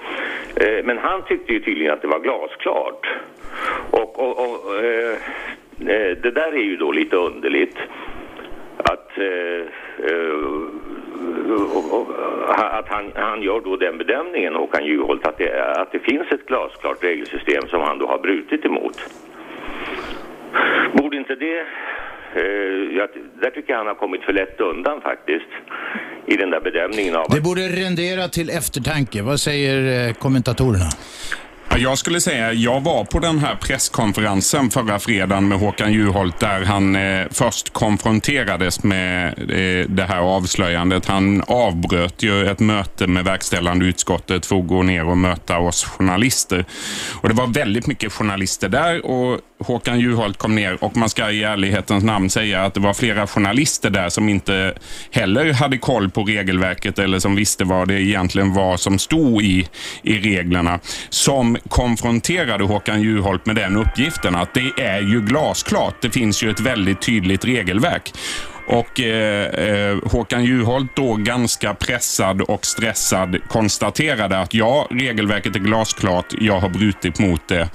Eh, men han tyckte ju tydligen att det var glasklart. Och, och, och eh, eh, det där är ju då lite underligt. Att, eh, eh, att han, han gör då den bedömningen, Håkan Juholt, att det, att det finns ett glasklart regelsystem som han då har brutit emot. Borde inte det... Eh, jag, där tycker jag han har kommit för lätt undan faktiskt i den där bedömningen av
Det borde rendera till eftertanke. Vad säger eh, kommentatorerna?
Jag skulle säga, jag var på den här presskonferensen förra fredagen med Håkan Juholt där han eh, först konfronterades med eh, det här avslöjandet. Han avbröt ju ett möte med verkställande utskottet för att gå ner och möta oss journalister. Och det var väldigt mycket journalister där och Håkan Juholt kom ner och man ska i ärlighetens namn säga att det var flera journalister där som inte heller hade koll på regelverket eller som visste vad det egentligen var som stod i, i reglerna. Som konfronterade Håkan Juholt med den uppgiften att det är ju glasklart. Det finns ju ett väldigt tydligt regelverk. Och eh, eh Håkan Juholt då ganska pressad och stressad konstaterade att ja, regelverket är glasklart, jag har brutit mot det.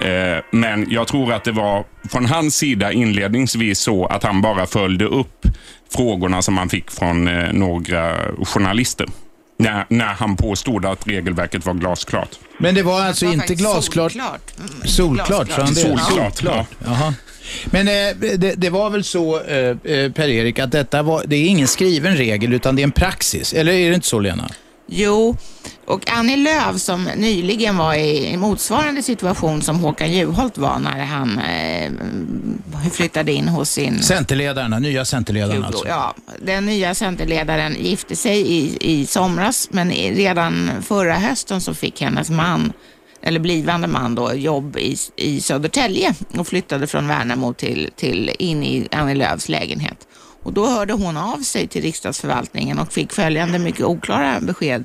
Eh, men jag tror att det var från hans sida inledningsvis så att han bara följde upp frågorna som han fick från eh, några journalister. När, när han påstod att regelverket var glasklart.
Men det var alltså
Det var
inte glasklart?
Solklart. Mm,
Solklart, han det?
Solklart,
Solklart. Jaha. Men eh, det, det var väl så, eh, Per-Erik, att detta var, det är ingen skriven regel utan det är en praxis. Eller är det inte så, Lena?
Jo, och Annie Lööf som nyligen var i motsvarande situation som Håkan Juholt var när han eh, flyttade in hos sin
Centerledarna, nya Centerledarna
Hugo,
alltså.
ja, den nya centerledaren gifte sig i, i somras, men redan förra hösten så fick hennes man, eller blivande man då, jobb i, i Södertälje och flyttade från Värnamo till, till in i Annie Lööfs lägenhet. Och då hörde hon av sig till riksdagsförvaltningen och fick följande mycket oklara besked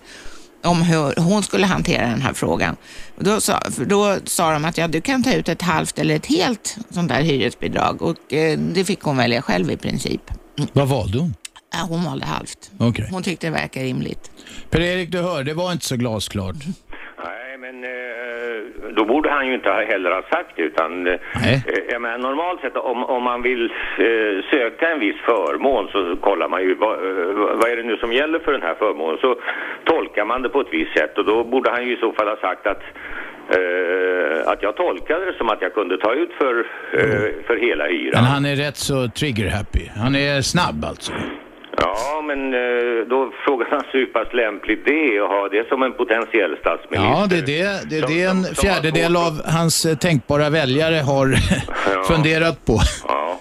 om hur hon skulle hantera den här frågan. Då, sa, då sa de att ja, du kan ta ut ett halvt eller ett helt sånt där hyresbidrag och eh, det fick hon välja själv i princip.
Vad valde hon?
Ja, hon valde halvt.
Okej.
Hon tyckte det verkar rimligt.
Per-Erik, du hör, det var inte så glasklart.
Nej, men eh, då borde han ju inte ha- heller ha sagt utan... eh,
Nej.
eh, Jag menar, normalt sett om, om man vill eh, söka en viss förmån så kollar man ju vad, eh, vad är det nu som gäller för den här förmånen. Så tolkar man det på ett visst sätt och då borde han ju i så fall ha sagt att eh, att jag tolkade det som att jag kunde ta ut för, eh, för hela hyran.
Men han är rätt så trigger-happy. Han är snabb alltså.
Ja, men eh, då frågar man sig hur pass lämpligt det är att ha det som en potentiell statsminister.
Ja, det är det, det, är
Som-
det en
som-
fjärdedel av hans eh, tänkbara väljare har funderat på.
Ja.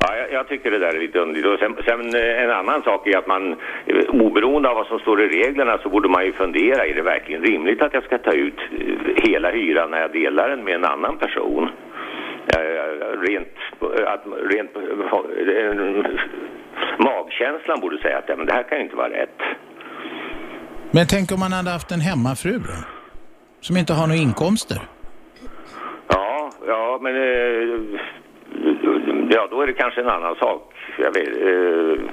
Ja, jag, jag tycker det där är lite underligt. Och sen, sen eh, en annan sak är att man, oberoende av vad som står i reglerna, så borde man ju fundera, är det verkligen rimligt att jag ska ta ut hela hyran när jag delar den med en annan person? Rent, att, rent magkänslan borde säga att ja, men det här kan ju inte vara rätt.
Men tänk om man hade haft en hemmafru då? som inte har några inkomster.
Ja, ja, men... Eh, ja, då är det kanske en annan sak. Jag vet, eh,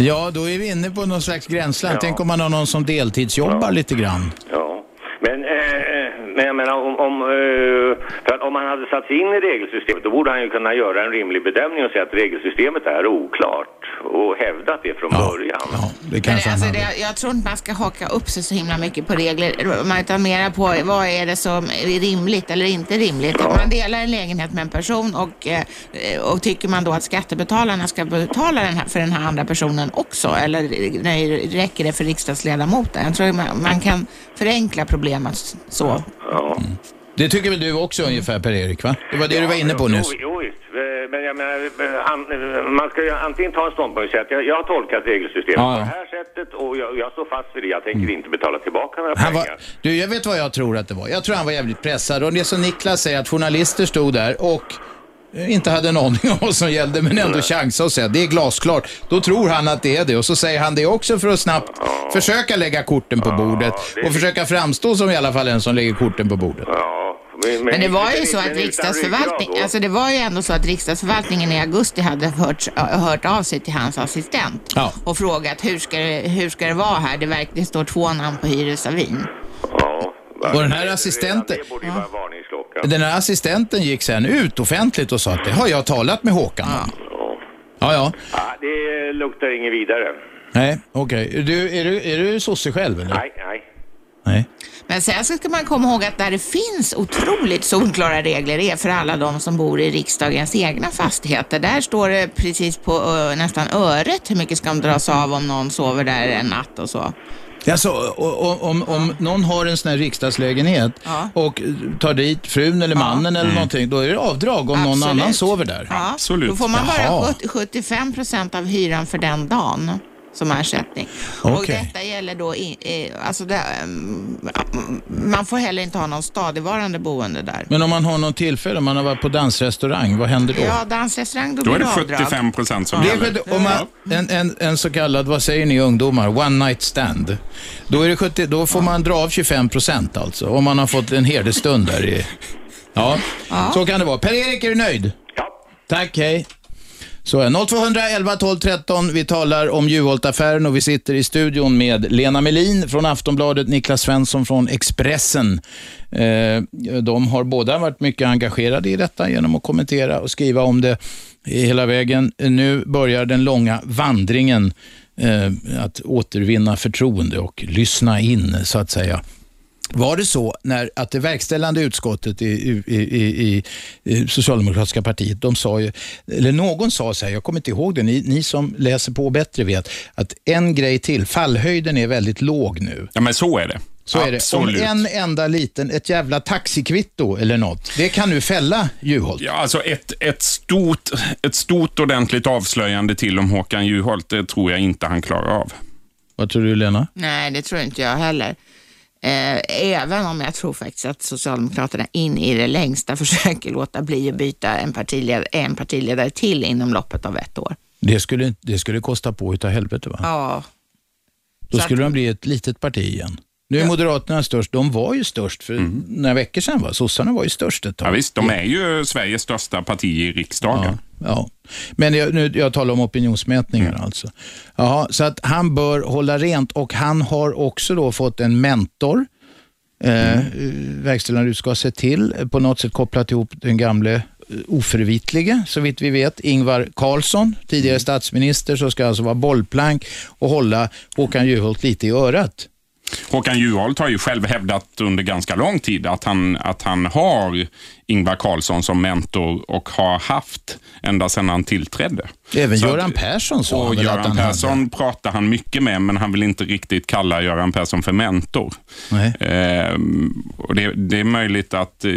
Ja, då är vi inne på någon slags gränsland.
Ja.
Tänk om man har någon som deltidsjobbar lite grann.
ja. Men, eh, men jag menar, om, om, eh, för att om han hade satt sig in i regelsystemet då borde han ju kunna göra en rimlig bedömning och säga att regelsystemet är oklart och hävdat det från början.
Ja, det
Men
kanske han
alltså,
hade.
det, jag tror inte man ska haka upp sig så himla mycket på regler. Man tar mera på vad är det som är rimligt eller inte rimligt. Man delar en lägenhet med en person och, eh, och tycker man då att skattebetalarna ska betala den här, för den här andra personen också? Eller nej, räcker det för riksdagsledamoten? Jag tror man, man kan förenkla problemet så.
Ja.
Det tycker väl du också ungefär Per-Erik, va? Det var det du var inne på
jo,
nyss.
Jo, jo. Eh, Men jag menar, eh, eh, man ska ju antingen ta en ståndpunkt och säga att jag, jag har tolkat regelsystemet
Ja,
på
ja.
det här sättet och jag, jag står fast vid det. Jag tänker inte betala tillbaka några pengar.
var, du, jag vet vad jag tror att det var. Jag tror han var jävligt pressad. Och det som Niklas säger, att journalister stod där och inte hade en aning om vad som gällde, men ändå chansa och säga det är glasklart. Då tror han att det är det och så säger han det också för att snabbt försöka lägga korten på bordet
det
och försöka framstå som i alla fall en som lägger korten på bordet.
Ja, men,
Men det var ju så att
utan
riksdagsförvaltning,
ryggrad då.
alltså det var ju ändå så att riksdagsförvaltningen i augusti hade hört, hört av sig till hans assistent
Ja.
och frågat hur ska, det, hur ska det vara här? Det, verk, det står två namn på hyresavin.
Ja,
Och den här assistenten-
varningsklocka.
Den här assistenten gick sen ut offentligt och sa att det har jag talat med Håkan om.
Ja.
Ja, ja.
Ja, det luktar inget vidare.
Nej, okej. Du, är du, är du sosse själv eller?
Nej, nej.
Nej.
Men sen så ska man komma ihåg att där det finns otroligt solklara regler är för alla de som bor i riksdagens egna fastigheter. Där står det precis på ö, nästan öret hur mycket ska de dras av om någon sover där en natt och så.
Alltså, o- o- om, om någon har en sån här riksdagslägenhet
Ja.
och tar dit frun eller mannen eller någonting, då är det avdrag om någon
Absolut.
annan sover där.
Ja,
Absolut.
Då får man bara
Jaha.
70 75 procent av hyran för den dagen som ersättning. Och
Okej.
detta gäller då, i, eh, alltså det, mm, man får heller inte ha någon stadigvarande boende där.
Men om man har någon tillfälle, om man har varit på dansrestaurang, vad händer då?
Ja, dansrestaurang, då,
Då är
blir
det
det avdrag.
75 procent som
Det
gäller.
är, om man, en, en, en så kallad, vad säger ni ungdomar, one night stand. Då, är det 70, då får man dra av 25 procent alltså, om man har fått en herdesstund där i... Ja, så kan det vara. Per-Erik, är du nöjd?
Ja.
Tack, hej. Så är 0211 12 13. Vi talar om Juholt-affären och vi sitter i studion med Lena Melin från Aftonbladet, Niklas Svensson från Expressen. Eh, de har båda varit mycket engagerade i detta genom att kommentera och skriva om det hela vägen. Nu börjar den långa vandringen eh, att återvinna förtroende och lyssna in, så att säga. Var det så när, att det verkställande utskottet i, i, i, i, socialdemokratiska partiet, de sa ju, eller någon sa så här, jag kommer inte ihåg det, ni, ni som läser på bättre vet, att en grej till, fallhöjden är väldigt låg nu.
Ja, men så är det.
Så är det. Om en enda liten, ett jävla taxikvitto eller något, det kan nu fälla Juholt.
Ja, alltså ett, ett, stort, ett stort ordentligt avslöjande till om Håkan Juholt, det tror jag inte han klarar av.
Vad tror du Lena?
Nej, det tror inte jag heller. Eh, även om jag tror faktiskt att Socialdemokraterna in i det längsta försöker låta bli att byta en partiledare, en partiledare till inom loppet av ett år.
Det skulle, det skulle kosta på utav helvete va?
Ja,
Då
så
skulle
att-
de bli ett litet parti igen. Nu är Moderaterna störst. De var ju störst för några veckor sedan. Va? Sossarna var ju störst ett tag.
Ja, visst, de är ju Sveriges största parti i riksdagen.
Ja, ja. Men jag, nu, jag talar om opinionsmätningar
Mm.
alltså. Jaha, så att han bör hålla rent och han har också då fått en mentor. Eh,
Mm.
Verkställande utskott ska se till, eh, på något sätt kopplat ihop den gamle eh, oförvitlige, så vitt vi vet, Ingvar Carlsson, tidigare
Mm.
statsminister, som ska alltså vara bollplank och hålla Håkan Juholt lite i örat.
Håkan Juholt har ju själv hävdat under ganska lång tid att han, att han har Ingvar Carlsson som mentor och har haft ända sedan han tillträdde.
Även
Så att-
Göran Persson sa han väl att
Göran
han
Persson
hade.
pratar han mycket med, men han vill inte riktigt kalla Göran Persson för mentor. Ehm, och det, det är möjligt att eh,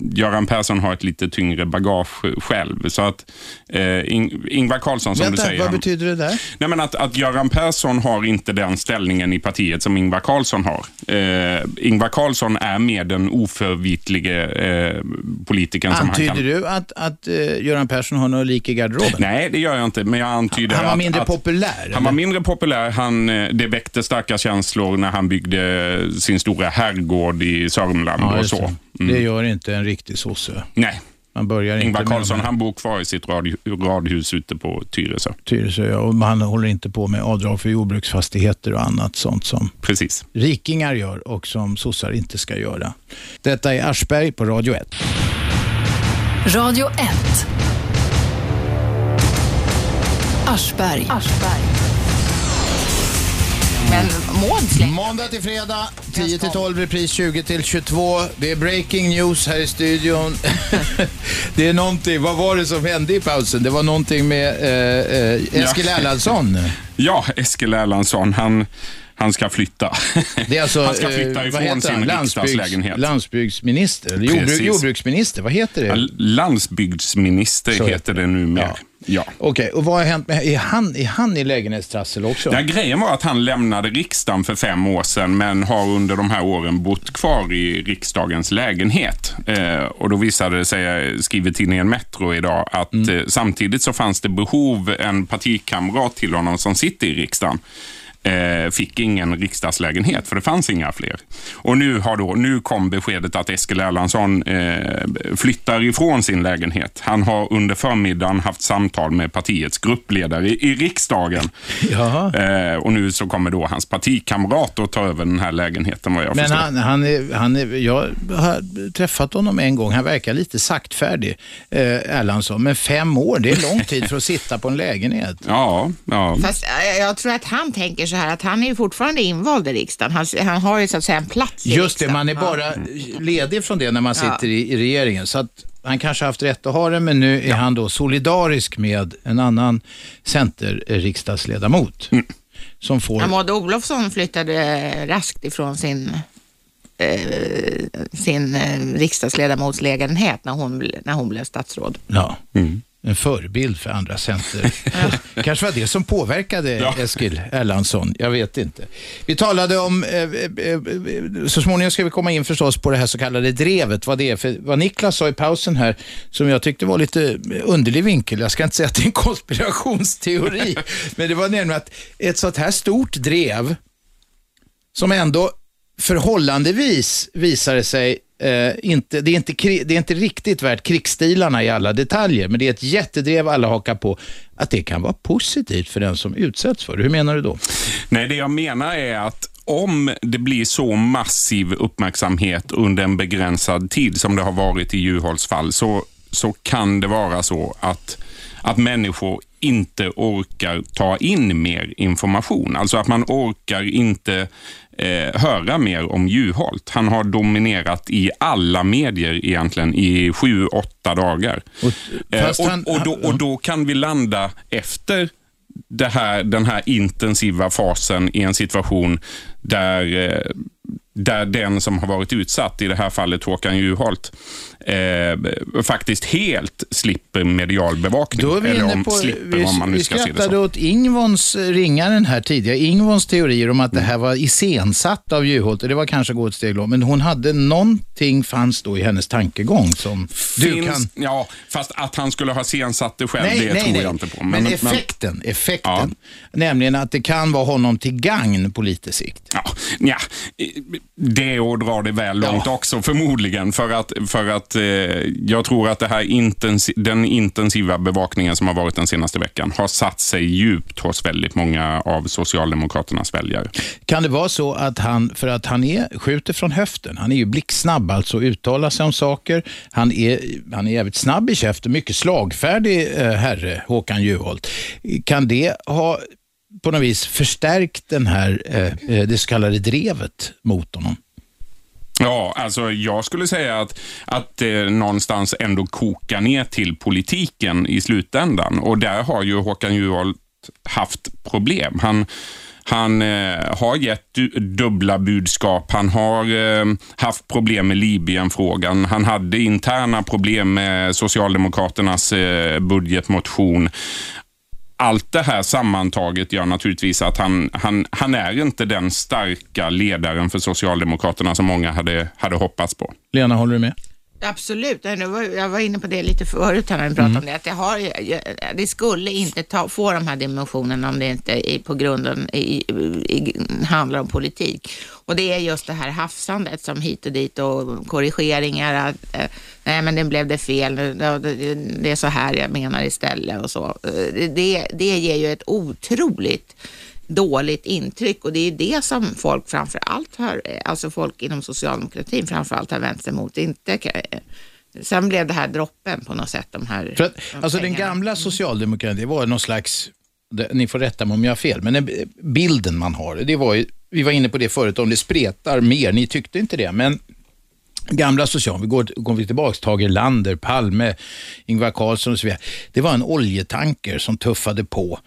Göran Persson har ett lite tyngre bagage själv. Så att eh, In, Ingvar Carlsson, som
Vänta,
du säger,
vad
han,
betyder det där?
nej, men att, att Göran Persson har inte den ställningen i partiet som Ingvar Carlsson Carlsson har. Eh, Ingvar Carlsson är mer den oförvitlige eh, politikern som han
Antyder
kan.
du att, att uh, Göran Persson har något lik i garderoben?
Nej, det gör jag inte, men jag antyder
Han var
att,
mindre
att
populär?
Han var mindre populär. Han, eh, det väckte starka känslor när han byggde sin stora herrgård i Sörmland
Ja,
och så.
det.
Mm.
Det gör inte en riktig sosse.
Nej,
Man börjar
Ingvar
inte med
Carlsson han bor kvar i sitt radio, radhus ute på Tyresö.
Tyresö, ja, och man håller inte på med avdrag för jordbruksfastigheter och annat sånt som
Precis.
rikingar gör och som sossar inte ska göra. Detta är Aschberg på Radio 1.
Radio 1. Aschberg.
Men Maud slänger
Måndag till fredag, 10 till 12, repris 20 till 22. Det är breaking news här i studion. det är någonting, vad var det som hände i pausen? Det var någonting med eh, eh, Eskil
Ja.
Erlandsson.
Ja, Eskil Erlandsson, han, han ska flytta.
Det är alltså,
han ska
eh,
flytta
vad
ifrån
heter
sin?
Landsbygds-
riksdagslägenhet.
Landsbygdsminister, jordbruk,
Precis.
jordbruksminister, vad heter det?
Landsbygdsminister
Så
heter det numera.
Ja.
Ja.
Okej, och vad har hänt med, är han, är han i lägenhetstrassel också?
Ja, grejen var att han lämnade riksdagen för fem år sedan men har under de här åren bott kvar i riksdagens lägenhet. Eh, och då visade det sig, skriver tidningen Metro idag, att
Mm.
eh, samtidigt så fanns det behov, en partikamrat till honom som sitter i riksdagen eh, fick ingen riksdagslägenhet, för det fanns inga fler. Och nu, har då, nu kom beskedet att Eskil Erlandsson eh, flyttar ifrån sin lägenhet. Han har under förmiddagen haft samtal med partiets gruppledare i, i riksdagen.
Jaha.
Eh, och nu så kommer då hans partikamrat att ta över den här lägenheten vad jag
Men
förstår.
han, han är, han är, jag har träffat honom en gång. Han verkar lite saktfärdig, eh, Erlandsson. Men fem år, det är lång tid för att sitta på en lägenhet.
Ja, ja.
Fast eh, jag tror att han tänker så här att han är ju fortfarande invald i riksdagen. Han, han har ju så att säga en plats i
Just det,
riksdagen.
man är
Ja.
bara ledig från det när man
Ja.
sitter i, i regeringen. Så att han kanske haft rätt att ha det, men nu är han då solidarisk med en annan centerriksdagsledamot. Som får...
Ja, Maud Olofsson flyttade raskt ifrån sin, eh, sin eh, riksdagsledamotslägenhet när hon, när hon blev statsråd.
Ja. En förebild för andra center. kanske var det som påverkade
Ja.
Eskil Erlandsson. Jag vet inte. Vi talade om, eh, eh, eh, så småningom ska vi komma in förstås på det här så kallade drevet. Vad det är. För vad Niklas sa i pausen här, som jag tyckte var lite underlig vinkel. Jag ska inte säga att det är en konspirationsteori, men det var nämligen att ett sånt här stort drev, som ändå förhållandevis visade sig eh, inte, det, är inte, det är inte riktigt värt krigsstilarna i alla detaljer, men det är ett jättedrev alla hakar på, att det kan vara positivt för den som utsätts för det. Hur menar du då?
Nej, det jag menar är att om det blir så massiv uppmärksamhet under en begränsad tid som det har varit i Juholts fall så, så kan det vara så att, att människor inte orkar ta in mer information. Alltså att man orkar inte eh, höra mer om Juholt. Han har dominerat i alla medier egentligen i sju, åtta dagar. Eh, och,
han-
och, då, och då kan vi landa efter här, den här intensiva fasen i en situation där, eh, där den som har varit utsatt, i det här fallet Håkan Juholt, eh, faktiskt helt slipper medial bevakning.
Då är vi
Eller
inne
om,
på,
slipper
vi,
om man nu
vi
ska se det
skrattade
så.
åt Ingvons eh, ringaren här tidigare, Ingvons teorier om att det här var iscensatt av Juholt, och det var kanske att gå ett steg långt, men hon hade någonting fanns då i hennes tankegång som du
Finns,
kan...
Ja, fast att han skulle ha sensatt det själv, det tror jag inte på.
Men, effekten, effekten. Nämligen att det kan vara honom till gagn på lite sikt.
Ja, ja, det är att dra det väl långt också förmodligen. För att, för att eh, jag tror att det här intensi den intensiva bevakningen som har varit den senaste veckan har satt sig djupt hos väldigt många av Socialdemokraternas väljare.
Kan det vara så att han, för att han är, skjuter från höften, han är ju blixtsnabb alltså, uttalar sig om saker, han är, han är jävligt snabb i käften, mycket slagfärdig eh, herre, Håkan Juholt. Kan det ha på något vis förstärkt den här, eh, eh, det så kallade drevet mot honom?
Ja, alltså jag skulle säga att, att det någonstans ändå kokar ner till politiken i slutändan. Och där har ju Håkan Juholt haft problem. Han, han eh, har gett du, dubbla budskap. Han har eh, haft problem med Libyenfrågan. Han hade interna problem med Socialdemokraternas eh, budgetmotion allt det här sammantaget gör naturligtvis att han, han, han är inte den starka ledaren för Socialdemokraterna som många hade, hade hoppats på.
Lena, håller du med?
Absolut, jag var, jag var inne på det lite förut när vi pratade
Mm.
om det. Att det, har, det skulle inte ta, få de här dimensionerna om det inte i, på grunden i, i, handlar om politik. Och det är just det här hafsandet som hit och dit och korrigeringar. Att, eh, nej, men det blev det fel. Det är så här jag menar istället och så. Eh, Det, det ger ju ett otroligt dåligt intryck och det är det som folk framför allt har, alltså folk inom socialdemokratin framför allt har vänt sig mot. Inte, sen blev det här droppen på något sätt, de här
För att,
de
alltså den
pengarna.
gamla socialdemokratin, det var någon slags, ni får rätta mig om jag har fel, men den bilden man har, det var ju, vi var inne på det förut, om det spretar mer, ni tyckte inte det, men gamla social, vi går, går vi tillbaka, Tage Erlander, Palme, Ingvar Carlsson och så vidare. Det var en oljetanker som tuffade på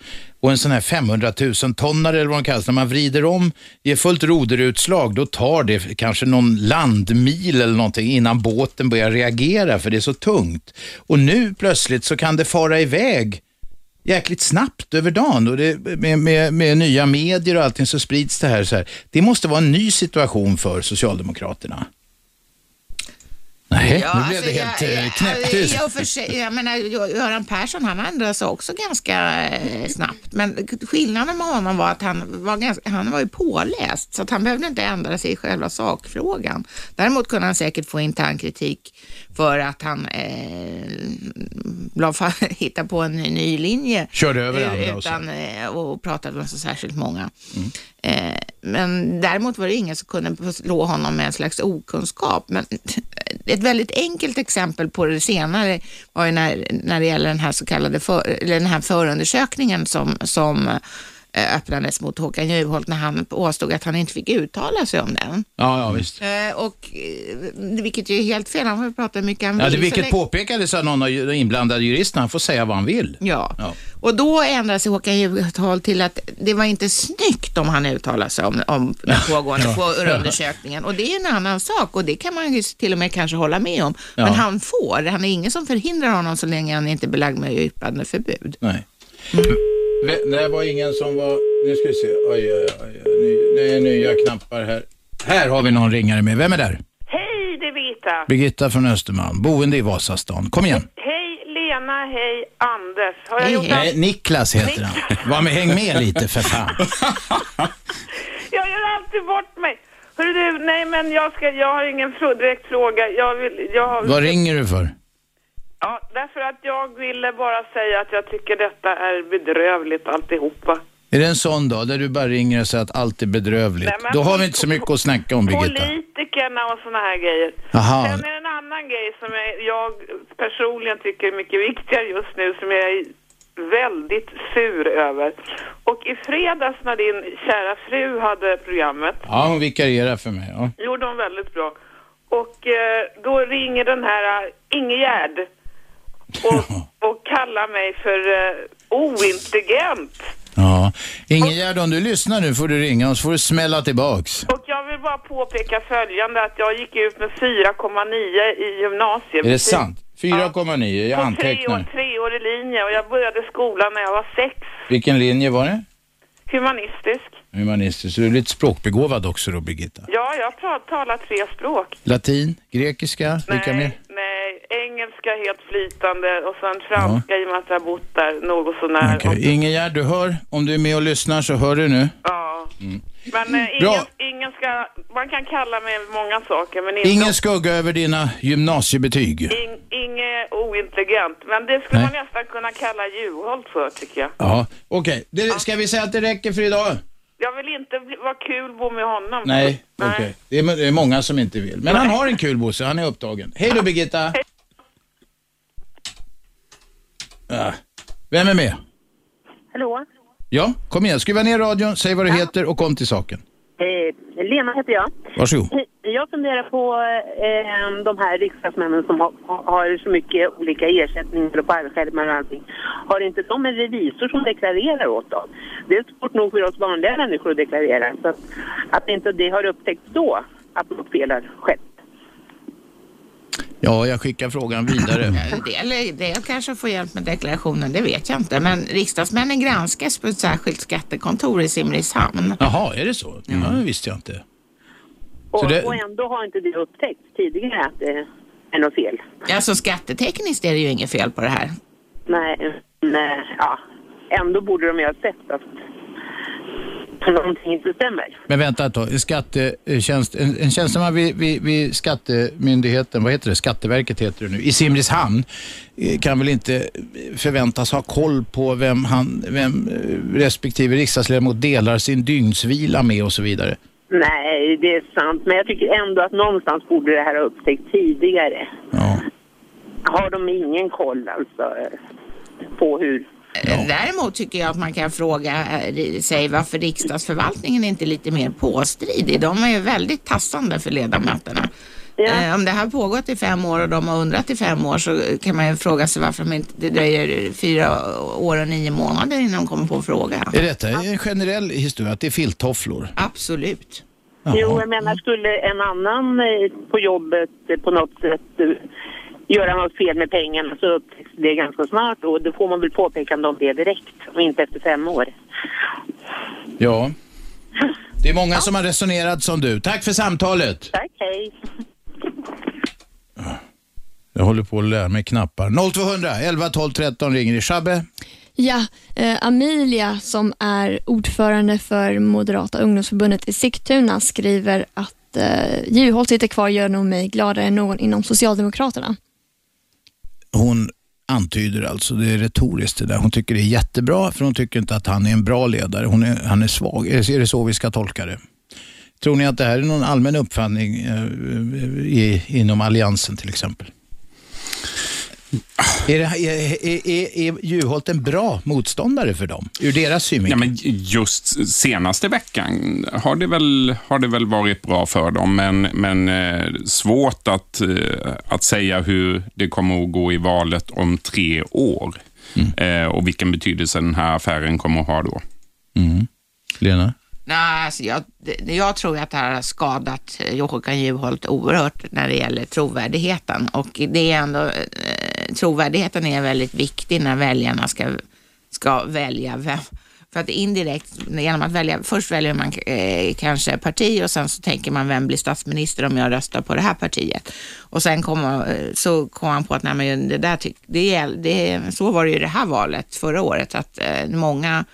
och en sån här 500 000 tonnare eller vad de kallas, när man vrider om, ger fullt roderutslag, då tar det kanske någon landmil eller någonting innan båten börjar reagera för det är så tungt. Och nu plötsligt så kan det fara iväg jäkligt snabbt över dagen och det, med, med, med nya medier och allting så sprids det här, så här. Det måste vara en ny situation för Socialdemokraterna. Nej,
Ja,
nu blev det
alltså,
helt
jag-
eh, knäpptyst.
jag- för sig- Jag menar, Göran Persson han ändrade sig också ganska eh, snabbt. Men skillnaden med honom var att han var, ganska, han var ju påläst så att han behövde inte ändra sig i själva sakfrågan. Däremot kunde han säkert få intern kritik för att han eh, hittade på en ny, linje.
Körde över
Eh,
andra och så.
utan, och pratade med så särskilt många.
Mm.
Eh, men däremot var det ingen som kunde slå honom med en slags okunskap. Men ett väldigt enkelt exempel på det senare var ju när, när det gäller den här så kallade för, eller den här förundersökningen som, som öppnades mot Håkan Juholt när han påstod att han inte fick uttala sig om den.
Ja, ja visst.
Eh, och, eh, vilket ju är helt fel, han får prata hur mycket han
Ja, det,
vill.
vilket
länge-
påpekades av någon av de inblandade juristerna, han får säga vad han vill.
Ja.
Ja.
och då ändrade sig Håkan Juholt till att det var inte snyggt om han uttalade sig om, om den pågående
Ja.
förundersökningen. Och det är en annan sak och det kan man ju till och med kanske hålla med om.
Ja.
Men han får, han är ingen som förhindrar honom så länge han inte är belagd med yppandeförbud.
Nej. Ve- Det var ingen som var... Nu ska vi se. Oj, oj, oj. Ny, det är nya knappar här. Här har vi någon ringare med. Vem är där?
Hej, det är Birgitta.
Birgitta från Östermalm, boende i Vasastan. Kom igen.
Hej Lena, hej Anders. Har jag
Hej,
gjort
hej.
Nej, Niklas heter han. Var med, häng med lite för fan.
Jag gör alltid bort mig. Hörru du, nej men jag, ska, jag har ingen frå- direkt fråga. Jag vill, jag har,
Vad ringer du för?
Ja, därför att jag ville bara säga att jag tycker detta är bedrövligt alltihopa.
Är det en sån dag där du bara ringer och säger att allt är bedrövligt?
Nej,
Då har vi inte så mycket att snacka om, Birgitta.
Politikerna och såna här grejer.
Jaha.
Sen är det en annan grej som jag, jag personligen tycker är mycket viktigare just nu som jag är väldigt sur över. Och i fredags när din kära fru hade programmet
Ja, hon vikarierar för mig. Ja.
gjorde hon väldigt bra. Och eh, då ringer den här uh, Ingegärd och, och kallar mig för uh, ointelligent.
Ja. Ingegärd, om du lyssnar nu får du ringa och så får du smälla tillbaks.
Och jag vill bara påpeka följande att jag gick ut med 4,9 i gymnasiet.
Är det sant? 4,9, jag
På
antecknar.
treårig linje och jag började skolan när jag var sex.
Vilken linje var det?
Humanistisk.
Humanistisk. Så du är lite språkbegåvad också då, Birgitta?
Ja, jag talar tre språk.
Latin, grekiska, vilka mer?
Engelska helt flytande och sen franska i och med att jag har bott där något sånär.
Okej. Ingegärd, du hör. Om du är med och lyssnar så hör du nu.
Ja.
Mm.
Men eh,
Bra.
ingen, ingen ska, man kan kalla mig många saker men inte
Ingen skugga över dina gymnasiebetyg.
ing, inget ointelligent. Men det skulle
Nej.
man nästan kunna kalla Juholt för tycker jag.
Ja, okej. Det- Ska vi säga att det räcker för idag?
Jag vill inte bli, vara kul bo med honom.
Nej, okej. Det, är, det är många som inte vill. Men han har en kul Bosse, han är upptagen. Hej då Birgitta! Ja. Vem är med?
Hallå?
Ja, kom igen. Skruva ner radion, säg vad du heter och kom till saken.
Eh, Lena heter jag.
Varsågod.
Jag funderar på eh, de här riksdagsmännen som har, har så mycket olika ersättningar och fallskärmar och allting. Har inte de en revisor som deklarerar åt dem? Det är svårt nog för oss vanliga människor att deklarera. Så att, att inte det har upptäckts då att något fel har skett.
Ja, jag skickar frågan vidare.
En del, del kanske får hjälp med deklarationen, det vet jag inte. Men riksdagsmännen granskas på ett särskilt skattekontor i Simrishamn.
Jaha, är det så? Ja, det visste jag inte.
Och,
Så det-
och ändå har inte det upptäckts tidigare att det är något fel.
Alltså skattetekniskt är det ju inget fel på det här.
Nej, nej, ja. Ändå borde de ju ha sett att någonting inte stämmer.
Men vänta ett tag. Skattetjänst, en, en tjänsteman vid, vid, vid Skattemyndigheten, vad heter det? Skatteverket heter det nu, i Simrishamn eh, kan väl inte förväntas ha koll på vem, han, vem eh, respektive riksdagsledamot delar sin dygnsvila med och så vidare.
Nej, det är sant. Men jag tycker ändå att någonstans borde det här ha upptäckts tidigare. Har de ingen koll alltså på hur...
Eh, Däremot tycker jag att man kan fråga eh, sig varför riksdagsförvaltningen inte är lite mer påstridig. De är ju väldigt tassande för ledamöterna. Eh, Om det här har pågått i fem år och de har undrat i fem år så kan man ju fråga sig varför de inte, det dröjer fyra år och nio månader innan de kommer på fråga.
Är detta en generell historia, att det är filttofflor?
Absolut.
Jo, jag menar skulle en annan eh, på jobbet på något sätt göra något fel med pengarna så upptäcks det ganska snart och då får man väl påpekande om det direkt och inte efter fem år.
Ja. Det är många som har resonerat som du. Tack för samtalet.
Tack, hej.
Jag håller på att lära mig knappar. 0200 11 12 13 ringer i Shabbe.
Ja, eh, Amelia som är ordförande för Moderata ungdomsförbundet i Sigtuna skriver att eh, Juholt sitter kvar gör nog mig gladare än någon inom Socialdemokraterna.
Hon antyder alltså, det är retoriskt det där. Hon tycker det är jättebra för hon tycker inte att han är en bra ledare. Hon är, han är svag. Är det, så vi ska tolka det? Tror ni att det här är någon allmän uppfattning eh, i, inom alliansen till exempel? Är, det, är, är, är, Juholt en bra motståndare för dem, ur deras synvinkel?
Ja, men just senaste veckan har det väl, har det väl varit bra för dem, men, men eh, svårt att, eh, att säga hur det kommer att gå i valet om tre år eh, och vilken betydelse den här affären kommer att ha då.
Mm. Lena?
Nej, alltså jag, det- jag tror att det här har skadat eh, Håkan Juholt oerhört när det gäller trovärdigheten. Och det är ändå, eh, trovärdigheten är väldigt viktig när väljarna ska, ska välja vem. För att indirekt, genom att välja, först väljer man eh, kanske parti och sen så tänker man vem blir statsminister om jag röstar på det här partiet. Och sen kommer, eh, så kom han på att nej, men det där, tyck- det, det, så var det ju det här valet förra året, att eh, många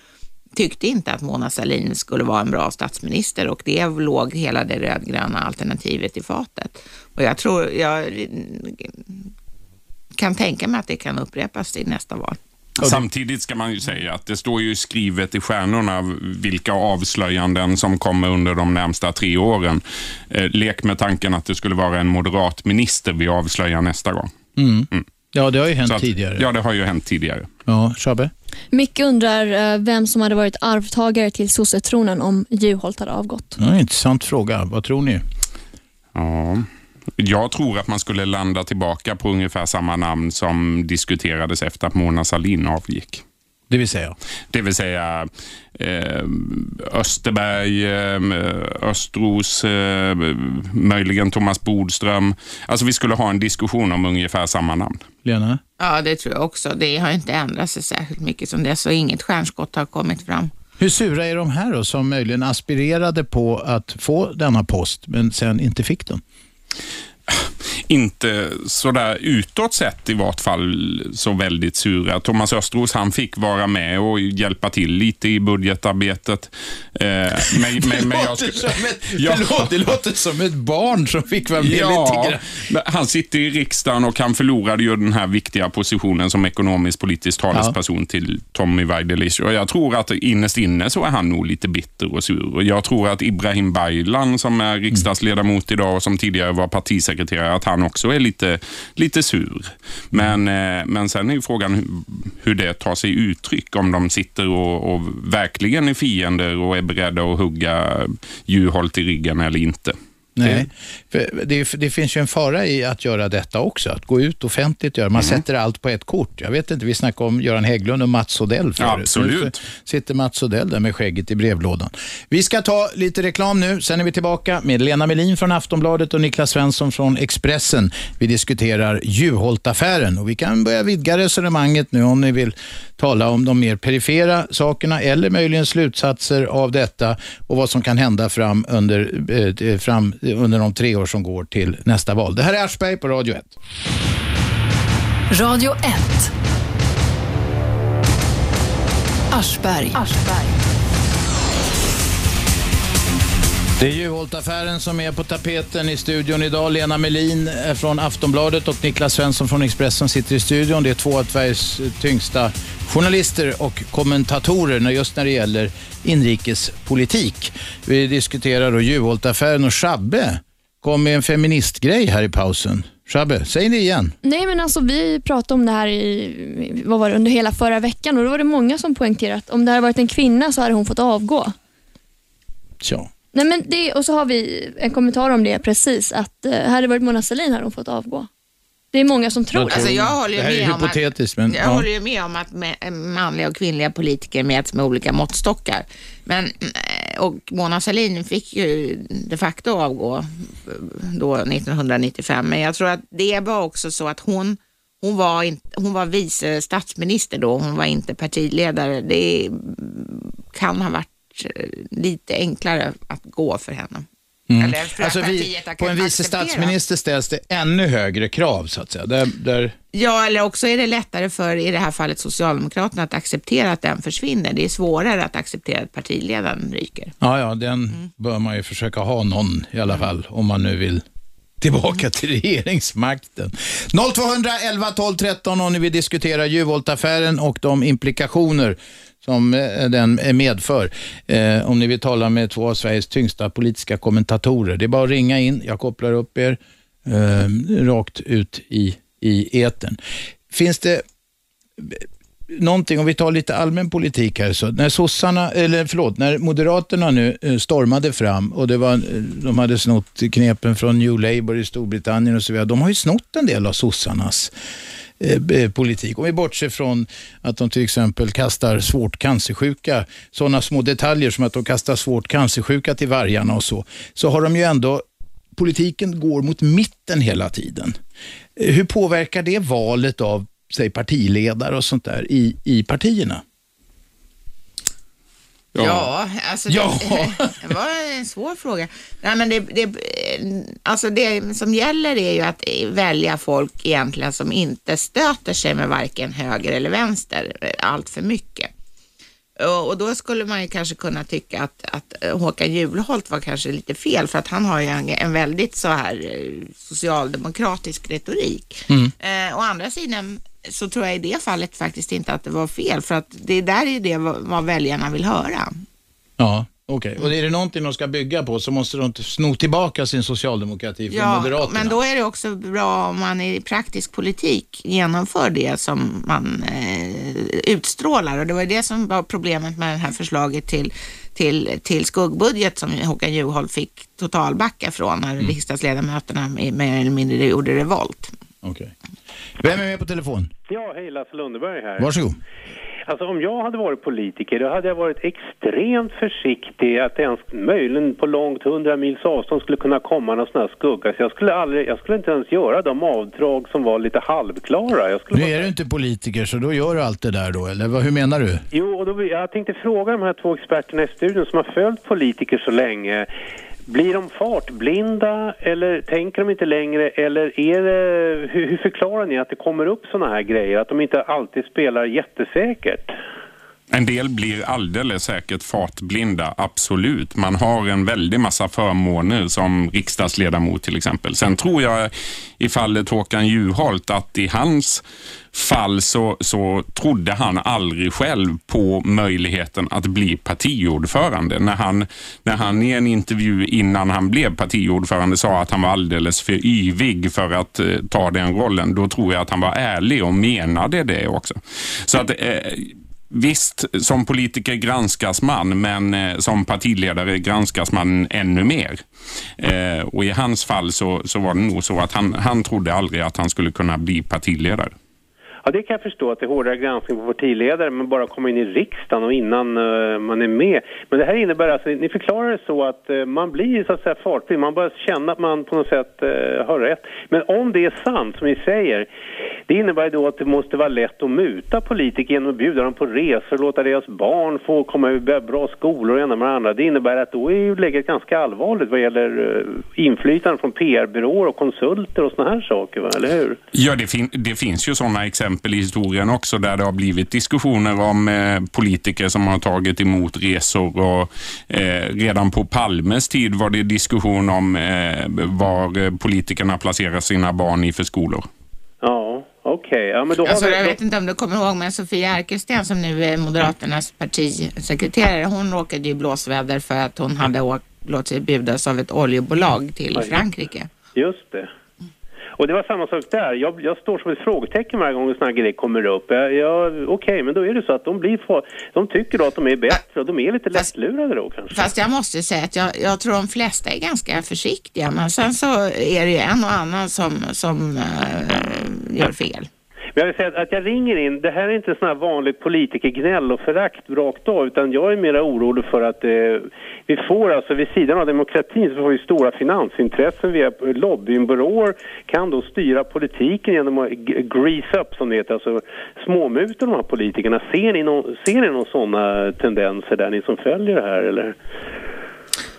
tyckte inte att Mona Sahlin skulle vara en bra statsminister och det låg hela det rödgröna alternativet i fatet. Och jag tror, jag kan tänka mig att det kan upprepas i nästa val.
Samtidigt ska man ju säga att det står ju skrivet i stjärnorna vilka avslöjanden som kommer under de närmsta tre åren. Eh, lek med tanken att det skulle vara en moderat minister vi avslöjar nästa gång.
Mm. Ja, det har ju hänt
att-
tidigare.
Ja, det har ju hänt tidigare.
Ja, Shabbe?
Micke undrar eh, vem som hade varit arvtagare till sossetronen om Juholt hade avgått.
Ja, intressant fråga. Vad tror ni?
Ja. Jag tror att man skulle landa tillbaka på ungefär samma namn som diskuterades efter att Mona Sahlin avgick.
Det vill säga?
Det vill säga eh, Österberg, eh, Östros, eh, möjligen Thomas Bodström. Alltså vi skulle ha en diskussion om ungefär samma namn.
Lena?
Ja, det tror jag också. Det har inte ändrat sig särskilt mycket som det, så inget stjärnskott har kommit fram.
Hur sura är de här då, som möjligen aspirerade på att få denna post, men sen inte fick den?
Inte sådär utåt sett i vart fall så väldigt sura. Thomas Östros han fick vara med och hjälpa till lite i budgetarbetet. Eh, men, men, men jag,
låter som ett,
Ja.
det, låter, det låter som ett barn som fick vara med lite
Ja,
grann.
men han sitter i riksdagen och han förlorade ju den här viktiga positionen som ekonomisk politisk talesperson till Tommy Waidelich. Och jag tror att innerst inne så är han nog lite bitter och sur. Och jag tror att Ibrahim Baylan som är riksdagsledamot idag och som tidigare var partisekreterare, att han också är lite, lite sur. Men, mm. men sen är ju frågan hur, hur det tar sig uttryck. Om de sitter och, och verkligen är fiender och är beredda att hugga Juholt i ryggen eller inte.
Nej, det, det, finns ju en fara i att göra detta också, att gå ut offentligt. Göra. Man mm. sätter allt på ett kort. Jag vet inte, vi snackade om Göran Hägglund och Mats Odell förut.
Absolut. Nu
sitter Mats Odell där med skägget i brevlådan. Vi ska ta lite reklam nu, sen är vi tillbaka med Lena Melin från Aftonbladet och Niklas Svensson från Expressen. Vi diskuterar Juholt-affären och vi kan börja vidga resonemanget nu om ni vill tala om de mer perifera sakerna eller möjligen slutsatser av detta och vad som kan hända fram under, eh, fram under de tre år som går till nästa val. Det här är Aschberg på Radio 1.
Radio 1. Aschberg. Aschberg.
Det är Juholt-affären som är på tapeten i studion idag. Lena Melin från Aftonbladet och Niklas Svensson från Expressen sitter i studion. Det är två av Sveriges tyngsta journalister och kommentatorer just när det gäller inrikespolitik. Vi diskuterar då Juholt-affären och Shabbe kom med en feministgrej här i pausen. Shabbe, säg det igen.
Nej, men alltså vi pratade om det här i, vad var det, under hela förra veckan och då var det många som poängterade att om det hade varit en kvinna så hade hon fått avgå.
Tja.
Nej, men det, och så har vi en kommentar om det precis, att eh, hade det varit Mona Sahlin hade hon fått avgå. Det är många som tror
det. Alltså jag håller
det här är
med
hypotetiskt.
Om att,
men,
jag ja. håller ju med om att manliga och kvinnliga politiker mäts med olika måttstockar. Men, eh, och Mona Sahlin fick ju de facto avgå då 1995. Men jag tror att det var också så att hon hon var, inte, hon var vice statsminister då, hon var inte partiledare. Det kan ha varit eh, lite enklare att gå för henne.
Mm. alltså vi, på en vice statsminister ställs det ännu högre krav så att säga. Där, där...
Ja, eller också är det lättare för i det här fallet Socialdemokraterna att acceptera att den försvinner. Det är svårare att acceptera att partiledaren ryker.
Ja, ja, den mm. bör man ju försöka ha någon i alla fall om man nu vill tillbaka till regeringsmakten. 0211 12 13 om ni vill diskutera Juholt-affären och de implikationer som eh, den eh, medför. Eh, om ni vill tala med två av Sveriges tyngsta politiska kommentatorer. Det är bara att ringa in. Jag kopplar upp er eh, rakt ut i, i eten. Finns det eh, någonting, om vi tar lite allmän politik här, så när sossarna, eller förlåt, när Moderaterna nu stormade fram och det var, de hade snott knepen från New Labour i Storbritannien och så vidare, de har ju snott en del av sossarnas eh, politik. Om vi bortser från att de till exempel kastar svårt cancersjuka, sådana små detaljer som att de kastar svårt cancersjuka till vargarna och så, så har de ju ändå, politiken går mot mitten hela tiden. Eh, hur påverkar det valet av säg partiledare och sånt där i, i partierna?
Ja, ja alltså ja. Det, det, var en svår fråga. Nej, men det, det, alltså det som gäller är ju att välja folk egentligen som inte stöter sig med varken höger eller vänster allt för mycket. Och då skulle man ju kanske kunna tycka att, att Håkan Juholt var kanske lite fel för att han har ju en, en väldigt så här eh, socialdemokratisk retorik. Mm. Eh, å andra sidan så tror jag i det fallet faktiskt inte att det var fel för att det där är det vad väljarna vill höra.
Ja, okej. Okay. Och är det någonting de ska bygga på så måste de sno tillbaka sin socialdemokrati från
ja,
Moderaterna.
men då är det också bra om man i praktisk politik genomför det som man eh, utstrålar och det var det som var problemet med det här förslaget till till, till skuggbudget som Håkan Juholt fick totalbacka från när mm. riksdagsledamöterna mer eller mindre gjorde revolt.
Okay. Vem är med på telefon?
Ja, hej Lasse Lundeberg här.
Varsågod.
Alltså om jag hade varit politiker då hade jag varit extremt försiktig att ens möjligen på långt hundra mils avstånd skulle kunna komma någon sån här skugga. Så jag skulle, aldrig, jag skulle inte ens göra de avdrag som var lite halvklara. Jag skulle
nu är du inte politiker så då gör du allt det där då, eller hur menar du?
Jo, och då, jag tänkte fråga de här två experterna i studion som har följt politiker så länge. Blir de fartblinda eller tänker de inte längre eller är det, hur, hur förklarar ni att det kommer upp sådana här grejer, att de inte alltid spelar jättesäkert?
En del blir alldeles säkert fartblinda, absolut. Man har en väldig massa förmåner som riksdagsledamot till exempel. Sen tror jag i fallet Håkan Juholt att i hans fall så, så trodde han aldrig själv på möjligheten att bli partiordförande. När han, när han i en intervju innan han blev partiordförande sa att han var alldeles för yvig för att eh, ta den rollen, då tror jag att han var ärlig och menade det också. Så att eh, Visst, som politiker granskas man, men eh, som partiledare granskas man ännu mer. Eh, och i hans fall så, så var det nog så att han, han trodde aldrig att han skulle kunna bli partiledare.
Ja, det kan jag förstå att det är hårdare granskning på partiledare, men bara komma in i riksdagen och innan uh, man är med. Men det här innebär alltså, ni förklarar det så att uh, man blir så att säga fartblind, man börjar känna att man på något sätt uh, har rätt. Men om det är sant som ni säger, det innebär då att det måste vara lätt att muta politiker genom att bjuda dem på resor, låta deras barn få komma i bra skolor och ena med andra. Det innebär att då är ju läget ganska allvarligt vad gäller inflytande från PR-byråer och konsulter och sådana här saker, va? eller hur?
Ja, det, fin det finns ju sådana exempel exempel i historien också där det har blivit diskussioner om eh, politiker som har tagit emot resor och eh, redan på Palmes tid var det diskussion om eh, var politikerna placerar sina barn i för skolor.
Ja, okej. Okay. Ja,
alltså, Jag vet inte om du kommer ihåg, men Sofia Arkelsten som nu är Moderaternas partisekreterare, hon råkade i blåsväder för att hon hade åkt, låtit sig bjudas av ett oljebolag till Frankrike.
Just det. Och det var samma sak där. Jag, jag står som ett frågetecken varje gång en sån här grej kommer upp. Jag, jag, Okej, okay, men då är det så att de blir för, de tycker då att de är bättre och de är lite fast, lättlurade då kanske.
Fast jag måste säga att jag, jag tror de flesta är ganska försiktiga. Men sen så är det ju en och annan som, som uh, gör fel.
Men jag vill säga att jag ringer in, det här är inte sådana här vanligt politikergnäll och förakt rakt av utan jag är mera orolig för att eh, vi får alltså vid sidan av demokratin så får vi stora finansintressen via lobbyingbyråer, kan då styra politiken genom att grease up som det heter, alltså småmuta de här politikerna. Ser ni, no ser ni några sådana eh, tendenser där ni som följer det här eller?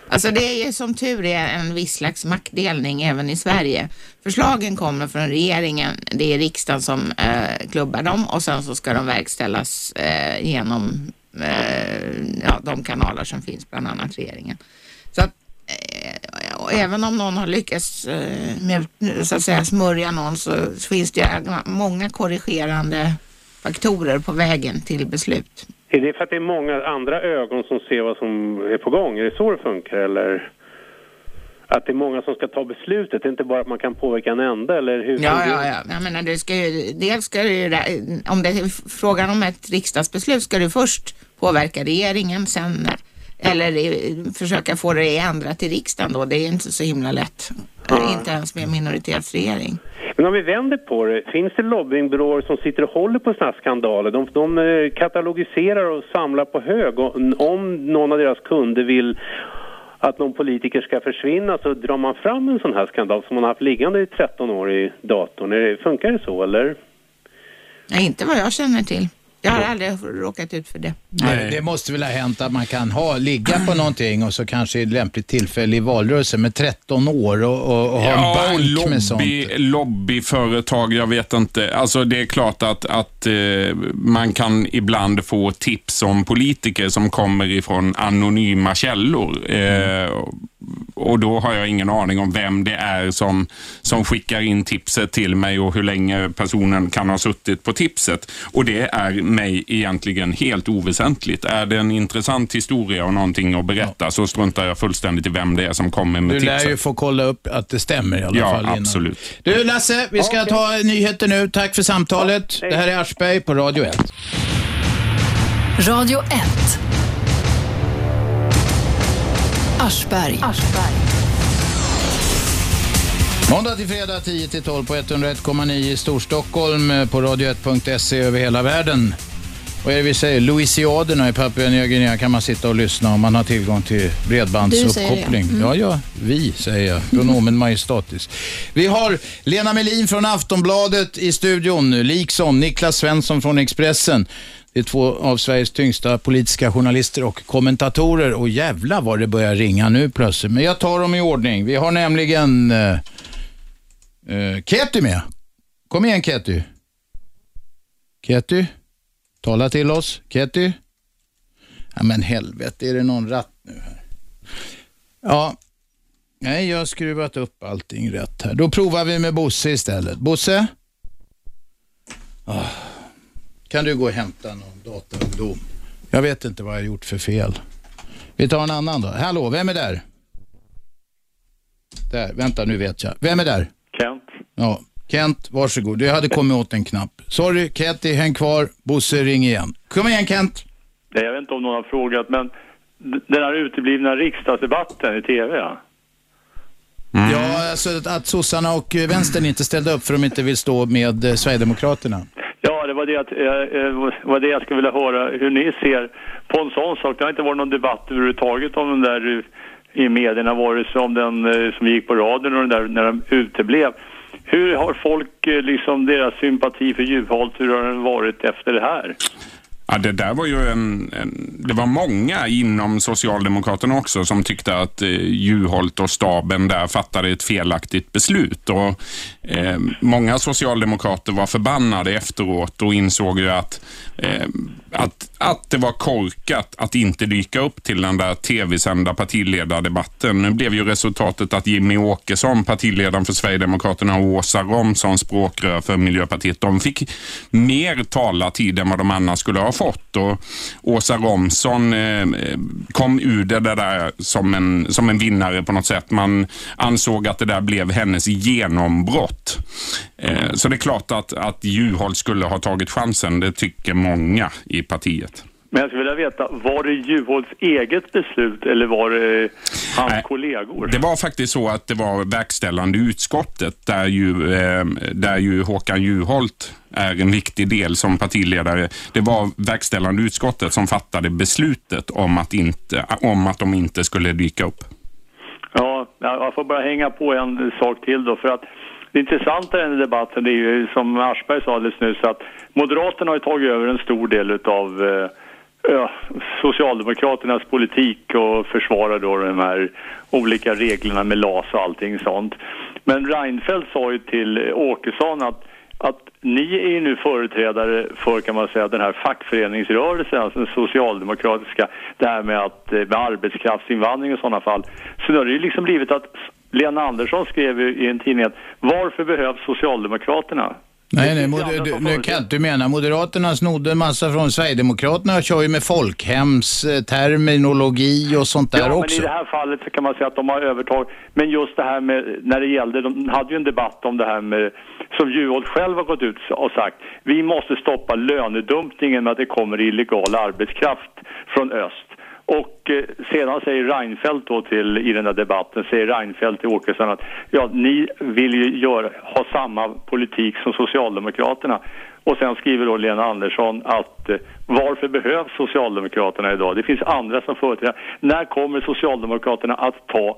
Alltså det är som tur är en viss slags maktdelning även i Sverige. Förslagen kommer från regeringen, det är riksdagen som eh, klubbar dem och sen så ska de verkställas eh, genom eh, ja, de kanaler som finns, bland annat regeringen. Så att, eh, även om någon har lyckats eh, med, så att säga, smörja någon så, så finns det många korrigerande faktorer på vägen till beslut.
Är det för att det är många andra ögon som ser vad som är på gång? Är det så det funkar eller? Att det är många som ska ta beslutet, det är inte bara att man kan påverka en enda eller hur?
Ja, ja, ja. Jag menar, det ska ju, dels ska det ju, om det är frågan om ett riksdagsbeslut ska du först påverka regeringen, sen eller försöka få det ändrat till riksdagen då. Det är inte så himla lätt. Ja. Inte ens med minoritetsregering.
Men om vi vänder på det, finns det lobbyingbyråer som sitter och håller på sådana skandaler? De, de eh, katalogiserar och samlar på hög. Och om någon av deras kunder vill att någon politiker ska försvinna så drar man fram en sån här skandal som man har haft liggande i 13 år i datorn. Det, funkar det så eller?
Nej, inte vad jag känner till. Jag har aldrig råkat ut för det.
Nej. Det måste väl ha hänt att man kan ha, ligga på någonting och så kanske i ett lämpligt tillfälle i valrörelsen med 13 år och, och, och ha ja, en bank
lobby,
med sånt.
Lobbyföretag, jag vet inte. Alltså det är klart att, att eh, man kan ibland få tips om politiker som kommer ifrån anonyma källor. Eh, och då har jag ingen aning om vem det är som, som skickar in tipset till mig och hur länge personen kan ha suttit på tipset. Och det är mig egentligen helt oväsentligt. Är det en intressant historia och någonting att berätta ja. så struntar jag fullständigt i vem det är som kommer med tipset.
Du lär ju få kolla upp att det stämmer i alla
ja,
fall.
Ja, absolut.
Du Lasse, vi ska okay. ta nyheter nu. Tack för samtalet. Ja, det här är Aschberg på Radio 1.
Radio 1. Aschberg. Aschberg.
Måndag till fredag 10 till 12 på 101,9 i Storstockholm eh, på radio1.se över hela världen. Vad är det vi säger? Louisiaderna i Papua Nya Guinea kan man sitta och lyssna om man har tillgång till bredbandsuppkoppling. Mm. Ja, ja, vi säger jag. Pronomen majestatis. Vi har Lena Melin från Aftonbladet i studion, liksom Niklas Svensson från Expressen. Det är två av Sveriges tyngsta politiska journalister och kommentatorer. Och jävla vad det börjar ringa nu plötsligt. Men jag tar dem i ordning. Vi har nämligen uh, uh, Ketty med. Kom igen Ketty. Ketty, tala till oss. Ketty. Ja men helvete, är det någon ratt nu här? Ja, nej jag har skruvat upp allting rätt här. Då provar vi med Bosse istället. Bosse? Oh. Kan du gå och hämta någon dataungdom? Jag vet inte vad jag har gjort för fel. Vi tar en annan då. Hallå, vem är där? Där, vänta nu vet jag. Vem är där?
Kent.
Ja, Kent, varsågod. Jag hade kommit åt en knapp. Sorry, Ketty, häng kvar. Bosse, ring igen. Kom igen Kent.
Nej, jag vet inte om någon har frågat, men den här uteblivna riksdagsdebatten i tv, ja.
Ja, alltså att- att sossarna och vänstern inte ställde upp för de inte vill stå med eh, Sverigedemokraterna.
Ja, det var det, att, eh, eh, var det jag skulle vilja höra hur ni ser på en sån sak. Det har inte varit någon debatt överhuvudtaget om den där eh, i medierna, vare sig om den eh, som gick på radion och den där när de uteblev. Hur har folk, eh, liksom deras sympati för Juholt, hur har den varit efter det här?
Ja, det där var ju en, en... Det var många inom Socialdemokraterna också som tyckte att eh, Juholt och staben där fattade ett felaktigt beslut. Och, eh, många socialdemokrater var förbannade efteråt och insåg ju att, eh, att, att det var korkat att inte dyka upp till den där tv-sända partiledardebatten. Nu blev ju resultatet att Jimmy Åkesson, partiledaren för Sverigedemokraterna och Åsa Romson, språkrör för Miljöpartiet, de fick mer talartid än vad de annars skulle ha fått. Och Åsa Romson eh, kom ur det där som en, som en vinnare på något sätt. Man ansåg att det där blev hennes genombrott. Eh, så det är klart att, att Juholt skulle ha tagit chansen. Det tycker många i partiet.
Men jag skulle vilja veta, var det Juholts eget beslut eller var det hans
Nej.
kollegor?
Det var faktiskt så att det var verkställande utskottet där ju, eh, där ju Håkan Juholt är en viktig del som partiledare. Det var verkställande utskottet som fattade beslutet om att, inte, om att de inte skulle dyka upp.
Ja, jag får bara hänga på en sak till då. För att det intressanta i den här debatten är ju som Aschberg sa alldeles nyss att Moderaterna har ju tagit över en stor del av eh, ja, Socialdemokraternas politik och försvarar då de här olika reglerna med LAS och allting sånt. Men Reinfeldt sa ju till Åkesson att att ni är ju nu företrädare för kan man säga den här fackföreningsrörelsen, alltså den socialdemokratiska, det här med, att, eh, med arbetskraftsinvandring och sådana fall. Så nu har det ju liksom blivit att Lena Andersson skrev ju i en tidning att varför behövs Socialdemokraterna?
Nej, nej, du, nu Kent, du menar Moderaterna snodde en massa från Sverigedemokraterna och kör ju med folkhems eh, terminologi och sånt där
ja, men
också.
i det här fallet så kan man säga att de har övertag. Men just det här med, när det gällde, de hade ju en debatt om det här med, som Juholt själv har gått ut och sagt, vi måste stoppa lönedumpningen med att det kommer illegal arbetskraft från öst. Och eh, sedan säger Reinfeldt då till, i den där debatten, säger Reinfeldt till Åkesson att ja, ni vill ju göra, ha samma politik som Socialdemokraterna. Och sen skriver då Lena Andersson att eh, varför behövs Socialdemokraterna idag? Det finns andra som företräder. När kommer Socialdemokraterna att ta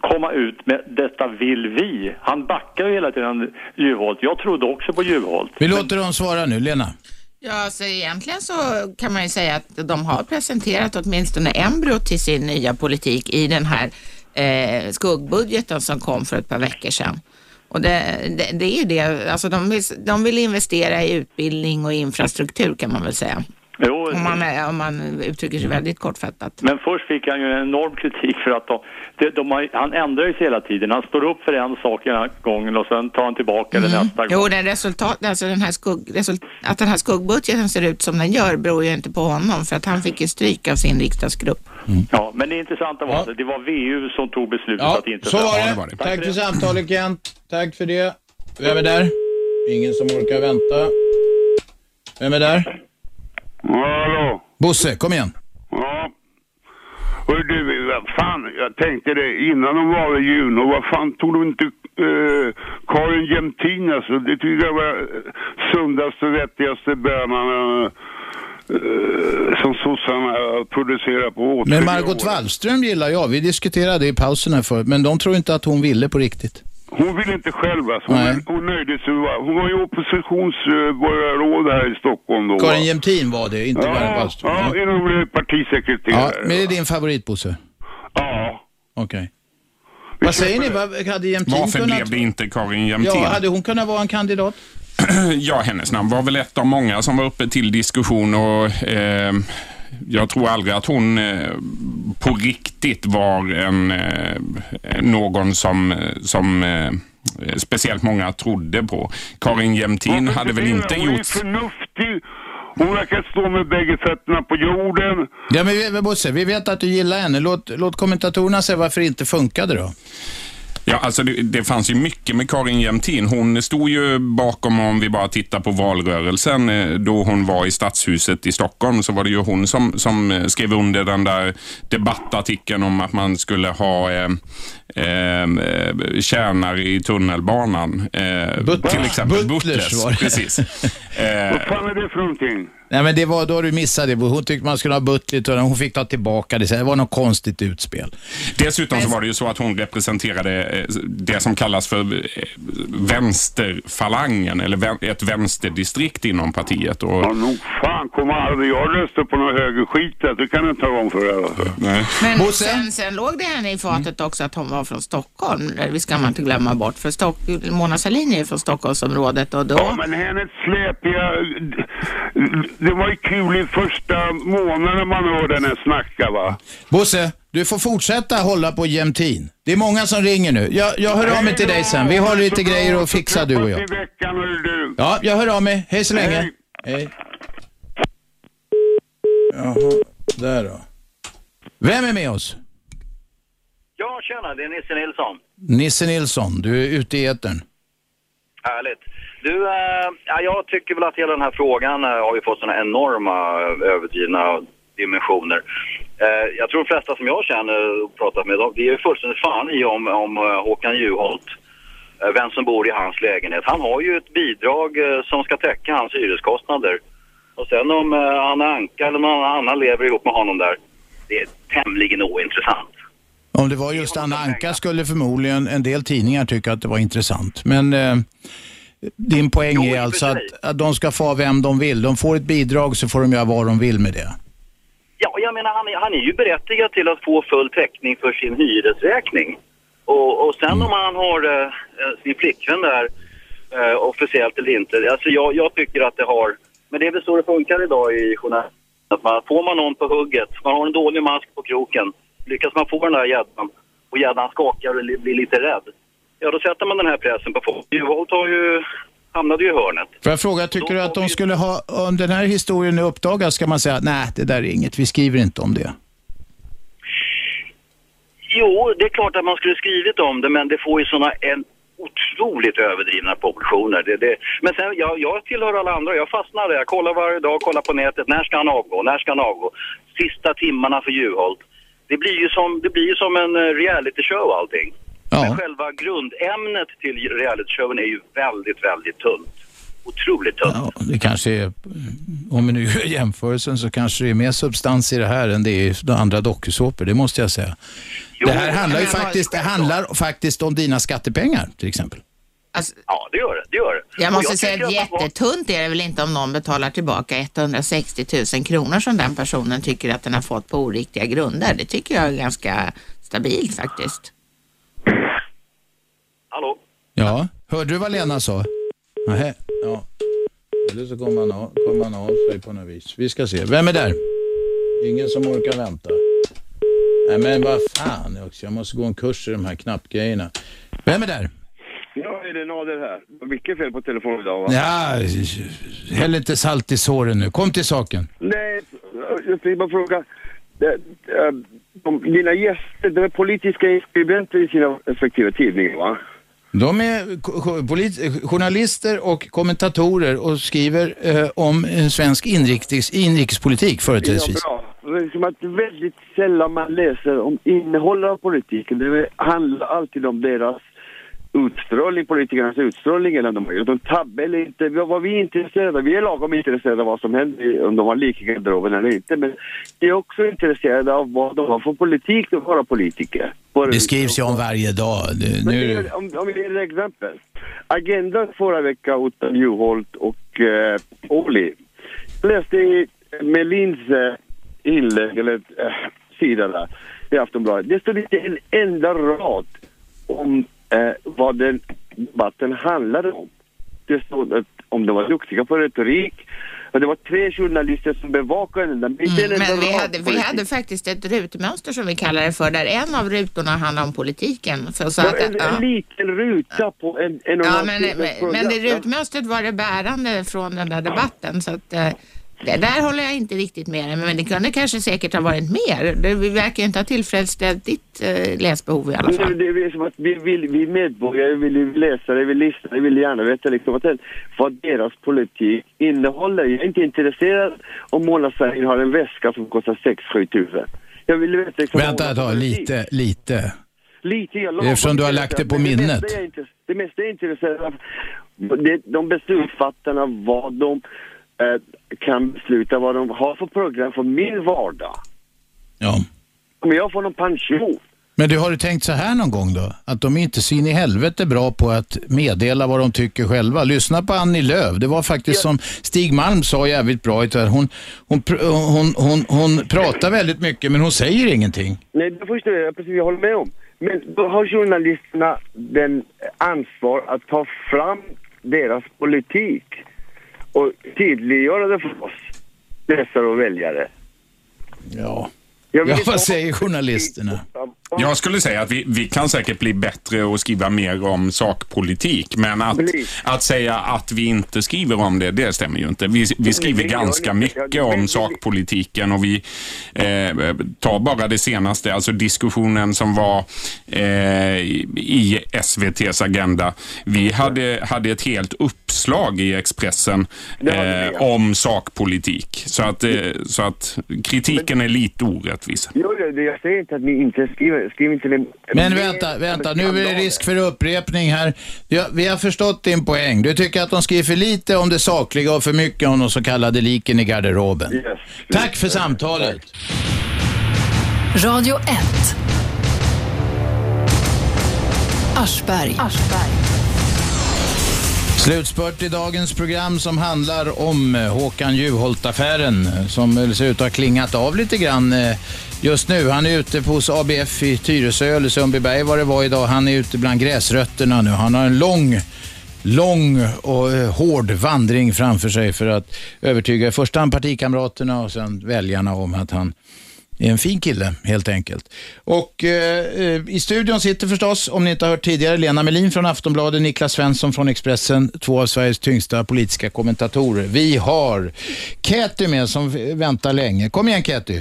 komma ut med detta vill vi? Han backar ju hela tiden Juholt. Jag trodde också på Juholt.
Vi låter dem svara nu, Lena.
Ja, så egentligen så kan man ju säga att de har presenterat åtminstone embryo till sin nya politik i den här eh, skuggbudgeten som kom för ett par veckor sedan. Och det, det, det är ju det, alltså de vill, de vill investera i utbildning och infrastruktur kan man väl säga.
Jo,
Om man, om man uttrycker sig väldigt kortfattat.
Men först fick han ju en enorm kritik för att de, de, de har, han ändrar ju sig hela tiden. Han står upp för en sak ena gången och sen tar han tillbaka det nästa gång.
Jo, den resultat, alltså den här skugg, result, att den här skuggbudgeten ser ut som den gör beror ju inte på honom för att han fick ju stryk av sin riksdagsgrupp.
Ja, men det intressanta var att det var VU som tog beslutet
Ja,
att inte
så var
stämma.
det. Tack för samtalet Kent. Tack för det. Vem är där? Ingen som orkar vänta. Vem är där?
Hallå?
Bosse, kom igen.
Ja. Hör du, vad fan, jag tänkte det innan de var i Juno, vad fan tog de inte eh, Karin Jämtin alltså? Det tycker jag var eh, sundaste, vettigaste bönan eh, som sossarna producerar på
Men
åtskilliga
Margot
år.
Wallström gillar jag. Vi diskuterade i pausen här förut, men de tror inte att hon ville på riktigt.
Hon vill inte själv alltså. Hon,
Nej.
hon nöjde sig. Hon var ju oppositionsborgarråd här i Stockholm då.
Karin? Jämtin var det, inte
ja,
Wallström.
Ja, inom eh, partisekreterare.
Ja, men är det din favorit Bosse?
Ja.
Okej. Vad säger ni? Vad- Hade Jämtin
Varför
kunnat...
blev det inte Karin Jämtin?
Ja, hade hon kunnat vara en kandidat?
Ja, hennes namn var väl ett av många som var uppe till diskussion och eh, jag tror aldrig att hon eh, på riktigt var en, eh, någon som, som eh, speciellt många trodde på. Karin Jämtin hade väl inte
Hon är
gjort...
förnuftig. Hon verkar stå med bägge fötterna på jorden.
Ja, men Bosse, vi vet att du gillar henne. Låt, låt kommentatorerna säga varför det inte funkade då.
Ja, alltså det, det fanns ju mycket med Karin Jämtin. Hon stod ju bakom, om vi bara tittar på valrörelsen, eh, då hon var i Stadshuset i Stockholm, så var det ju hon som, som eh, skrev under den där debattartikeln om att man skulle ha eh, eh, tjänar i tunnelbanan. Eh,
But-
till exempel
Butlers
Butlers. Precis.
Vad fan är det för någonting?
Nej, men det var då du missade det. Hon tyckte man skulle ha Butler och hon fick ta tillbaka det. Så Det var något konstigt utspel.
Dessutom så var det ju så att hon representerade eh, det som kallas för eh, vänsterfalangen, eller ett vänsterdistrikt inom partiet. Och,
Ja, nog fan kommer aldrig jag rösta på någon högerskit där. Det kan jag inte tala om för er. Alltså.
Men sen, sen låg det henne i fatet också att hon var från Stockholm. Det ska man inte glömma bort. För Stock Mona Sahlin är från Stockholmsområdet och då...
Ja, men hennes släpiga... Det var ju kul i första månaden man hörde henne snacka va.
Bosse, du får fortsätta hålla på Jämtin. Det är många som ringer nu. Jag, jag hör av mig till dig sen. Vi har lite grejer att fixa du och jag. Ja, jag hör av mig. Hej så länge. Hej. Jaha, där då. Vem är med oss?
Ja, tjena, det är Nisse Nilsson.
Nisse Nilsson, du är ute i etern.
Härligt. Du, eh, ja, jag tycker väl att hela den här frågan eh, har ju fått såna enorma eh, överdrivna dimensioner. Jag tror de flesta som jag känner och pratat med, de, det är fullständigt fan i om, om Håkan Juholt, vem som bor i hans lägenhet. Han har ju ett bidrag som ska täcka hans hyreskostnader. Och sen om Anna Anka eller någon annan lever ihop med honom där, det är tämligen ointressant.
Om det var just Anna Anka skulle förmodligen en del tidningar tycka att det var intressant. Men eh, din poäng är alltså att, att de ska få vem de vill. De får ett bidrag så får de göra vad de vill med det.
Ja, jag menar han är, han är ju berättigad till att få full täckning för sin hyresräkning. Och, och sen om han har eh, sin flickvän där, eh, officiellt eller inte, alltså jag, jag tycker att det har, men det är väl så det funkar idag i journalistik. Att man, får man någon på hugget, man har en dålig mask på kroken, lyckas man få den där gäddan och gäddan skakar och li- blir lite rädd, ja då sätter man den här pressen på folk. Juholt har ju, hamnade ju i hörnet.
Får jag fråga, tycker du att de skulle ha, om den här historien nu uppdagas, ska man säga nej, det där är inget, vi skriver inte om det.
Jo, det är klart att man skulle skrivit om det, men det får ju såna en otroligt överdrivna proportioner. Det, det, men sen, jag, jag tillhör alla andra. Jag fastnar där. Jag kollar varje dag, kollar på nätet. När ska han avgå? När ska han avgå? Sista timmarna för Juholt. Det blir ju som, det blir ju som en eh, reality-show allting. Men själva grundämnet till reality-showen är ju väldigt, väldigt tunt. Otroligt tunt.
Ja, det kanske är, om vi nu gör jämförelsen så kanske det är mer substans i det här än det är i de andra dokusåpor, det måste jag säga. det här handlar ju faktiskt, det handlar faktiskt om dina skattepengar till exempel.
Ja, det gör det. det, gör det.
Jag måste säga
tycker
att jättetunt är det väl inte om någon betalar tillbaka 160 000 kronor som den personen tycker att den har fått på oriktiga grunder. Det tycker jag är ganska stabilt faktiskt.
Hallå?
Ja, hörde du vad Lena sa? Nähä, ja. Eller så kommer han, av, kommer han av sig på något vis. Vi ska se. Vem är där? Ingen som orkar vänta. Nej men vad fan också, jag måste gå en kurs i de här knappgrejerna. Vem är där?
Ja, är det Nader här? Vilket fel på telefonen idag va?
Ja, häll inte salt i såren nu. Kom till saken.
Nej, jag tänkte bara fråga. Det, äh, de, dina gäster, de är politiska skribenter i sina respektive tidningar va?
De är polit- journalister och kommentatorer och skriver eh, om eh, svensk inrikes, inrikespolitik företrädesvis.
Ja, bra. Det är som att väldigt sällan man läser om innehållet av politiken. Det handlar alltid om deras utstrålning, politikernas utstrålning eller om de har gjort en tabbe eller inte. Vad vi är intresserade av, vi är lagom intresserade av vad som händer, om de har lik i garderoben eller inte. Men vi är också intresserade av vad de har för politik, de våra politiker.
Det skrivs ju om varje dag. Nu,
det om, om vi ger ett exempel. Agendan förra veckan utan Juholt och eh, Ohly. Jag läste Melins eh, inlägg, eller eh, sida där, i Aftonbladet. Det stod inte en enda rad om eh, vad den debatten handlade om. Det stod att om de var duktiga på retorik, och det var tre journalister som bevakade den där, men
vi hade, vi hade faktiskt ett rutmönster som vi kallar det för, där en av rutorna handlar om politiken. Så, så att,
en,
ja.
en liten ruta på en, en
Ja, men, men, men det rutmönstret var det bärande från den där debatten. Så att, eh, Det där håller jag inte riktigt med dig men det kunde kanske säkert ha varit mer. Det verkar ju inte ha tillfredsställt ditt eh, läsbehov i alla
Men
fall.
Det, det är som att vi, vill, vi medborgare vill ju läsa det, vi lyssnar, vill gärna veta liksom vad, deras politik innehåller. Jag är inte intresserad om Mona Sahlin har en väska som kostar 6-7 tusen. Jag vill veta liksom
Vänta ett tag, lite, lite.
Lite, jag
Det är eftersom du har lagt det på minnet.
Det mesta är intresserad av de beslutsfattarna, vad de eh, kan besluta, vad de har för program för min vardag.
Ja.
Om jag får någon pension,
Men du, har du tänkt så här någon gång då? Att de inte så in i helvete bra på att meddela vad de tycker själva. Lyssna på Annie Lööf. Det var faktiskt som Stig Malm sa jävligt bra. Hon, hon, hon, hon, hon pratar väldigt mycket men hon säger ingenting.
Nej, det förstår jag precis, jag håller med om. Men då har journalisterna den ansvar att ta fram deras politik och tydliggöra det för oss läsare och väljare.
Ja. Ja, vad säger journalisterna?
Jag skulle säga att vi, vi kan säkert bli bättre och skriva mer om sakpolitik, men att, att säga att vi inte skriver om det, det stämmer ju inte. Vi, vi skriver ganska mycket om sakpolitiken och vi eh, tar bara det senaste, alltså diskussionen som var eh, i SVTs agenda. Vi hade, hade ett helt uppslag i Expressen eh, om sakpolitik, så att, eh, så att kritiken är lite orättvis.
Jo, jag säger inte att ni inte skriver, skriv inte det.
Men vänta, vänta, nu är det risk för upprepning här. Vi har, vi har förstått din poäng. Du tycker att de skriver för lite om det sakliga och för mycket om de så kallade liken i garderoben. Tack för samtalet.
Radio 1. Aschberg.
Slutspurt i dagens program som handlar om eh, Håkan Juholt-affären som ser ut att ha klingat av lite grann eh, just nu. Han är ute hos ABF i Tyresö eller Sundbyberg vad det var idag. Han är ute bland gräsrötterna nu. Han har en lång lång och eh, hård vandring framför sig för att övertyga i första hand partikamraterna och sen väljarna om att han är en fin kille helt enkelt. Och eh, eh, i studion sitter förstås, om ni inte har hört tidigare, Lena Melin från Aftonbladet, Niklas Svensson från Expressen, två av Sveriges tyngsta politiska kommentatorer. Vi har Katy med som väntar länge. Kom igen Katy.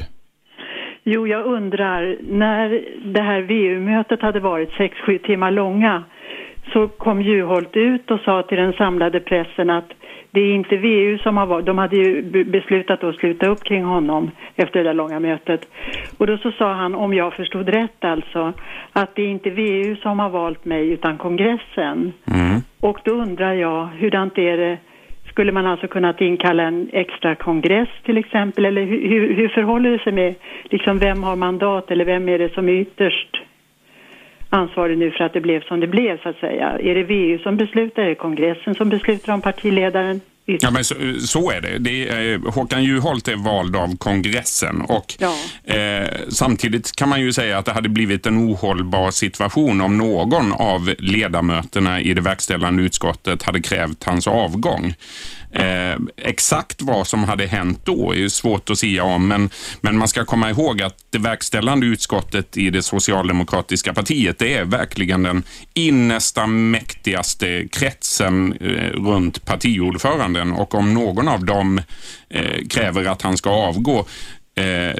Jo, jag undrar, när det här VU-mötet hade varit 6-7 timmar långa så kom Juholt ut och sa till den samlade pressen att det är inte VU som har varit, de hade ju be- beslutat att sluta upp kring honom efter det där långa mötet. Och då så sa han, om jag förstod rätt alltså, att det är inte VU som har valt mig utan kongressen. Och då undrar jag, hurdant är det, skulle man alltså kunnat inkalla en extra kongress till exempel? Eller hur, hur, hur förhåller det sig med, liksom vem har mandat eller vem är det som är ytterst ansvarig nu för att det blev som det blev så att säga? Är det VU som beslutar, är det kongressen som beslutar om partiledaren?
Ja, men så, så är det. det är, eh, Håkan Juholt är vald av kongressen och eh, samtidigt kan man ju säga att det hade blivit en ohållbar situation om någon av ledamöterna i det verkställande utskottet hade krävt hans avgång. Eh, exakt vad som hade hänt då är ju svårt att säga om, men, men man ska komma ihåg att det verkställande utskottet i det socialdemokratiska partiet, det är verkligen den innersta, mäktigaste kretsen eh, runt partiordföranden. Och om någon av dem eh, kräver att han ska avgå,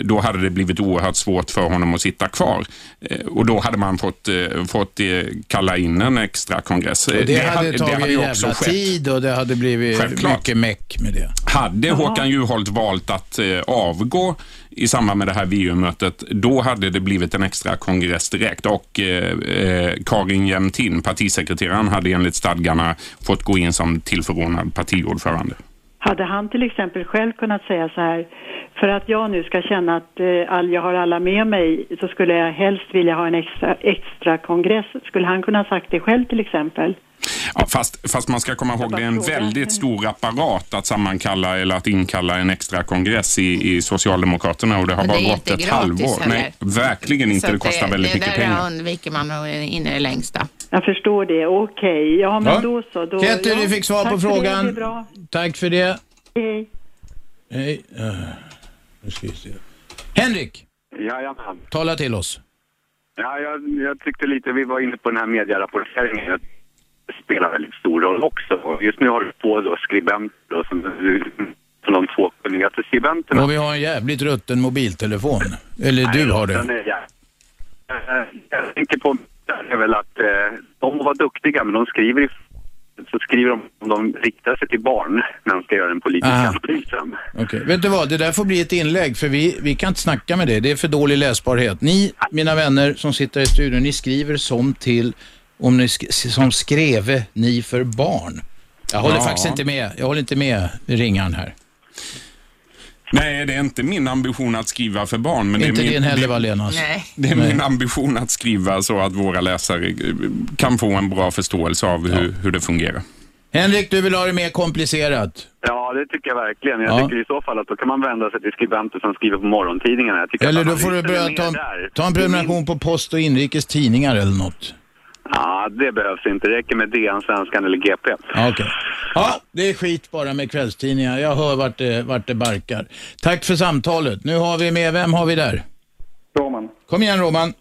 då hade det blivit oerhört svårt för honom att sitta kvar. Eh, och då hade man fått, eh, fått eh, kalla in en extra kongress. Eh,
Och det, hade tagit
hade ju
jävla
skett.
tid och det hade blivit
Självklart.
mycket meck med det.
Hade Håkan Juholt valt att eh, avgå i samband med det här VU-mötet, då hade det blivit en extra kongress direkt och eh, eh, Karin Jämtin, partisekreteraren, hade enligt stadgarna fått gå in som tillförordnad partiordförande.
Hade han till exempel själv kunnat säga så här, för att jag nu ska känna att eh, all, jag har alla med mig så skulle jag helst vilja ha en extra, extra kongress. Skulle han kunna ha sagt det själv till exempel?
Ja, fast, fast man ska komma ihåg, det är en väldigt stor apparat att sammankalla eller att inkalla en extra kongress i, i Socialdemokraterna och det har
det
bara gått ett halvår.
heller.
Nej, verkligen inte.
Så
Det kostar väldigt
det
mycket
där
pengar.
undviker man och in i det längsta.
Jag förstår det, okej. Ja, men
Ja.
då så. Då,
Ketty,
ja,
du fick svar
tack
på
för det,
frågan.
Det, bra.
Tack för det.
Hej.
Hej. Uh, nu ska vi se. Henrik,
Jajamän.
tala till oss.
Ja, jag, jag tyckte lite, vi var inne på den här medierapporteringen. Spelar väldigt stor roll också. Just nu har du två då skribenter då, som som de två kunnigaste skribenterna.
Och vi har en jävligt rutten mobiltelefon. Eller du har det.
Den jä- Eh, Jag tänker på det är väl att eh, de var duktiga men de skriver i så skriver de om de riktar sig till barn när de ska göra en politisk
Aha.
analys. sen.
Okej, vet du vad? Det där får bli ett inlägg för vi, vi kan inte snacka med det. Det är för dålig läsbarhet. Ni, mina vänner som sitter i studion, ni skriver som till, om ni sk som skreve ni för barn. Jag håller
Ja.
faktiskt inte med. Jag håller inte med ringaren här.
Nej, det är inte min ambition att skriva för barn. Men
Inte
det är min,
din heller,
det-
Walenas.
Det är
Nej.
min ambition att skriva så att våra läsare eh, kan få en bra förståelse av hur, hur det fungerar.
Henrik, du vill ha det mer komplicerat?
Ja, det tycker jag verkligen. Jag
Ja.
tycker i så fall att då kan man vända sig till skribenter som skriver på morgontidningarna.
Eller
att
då får du börja ta, ta en prenumeration på Post och Inrikes Tidningar eller något.
Ja, det behövs inte. Det räcker med DN, Svenskan eller GP.
Okej. Ja, det är skit bara med kvällstidningar. Jag hör vart det, vart det barkar. Tack för samtalet. Nu har vi med, vem har vi där?
Roman.
Kom igen Roman.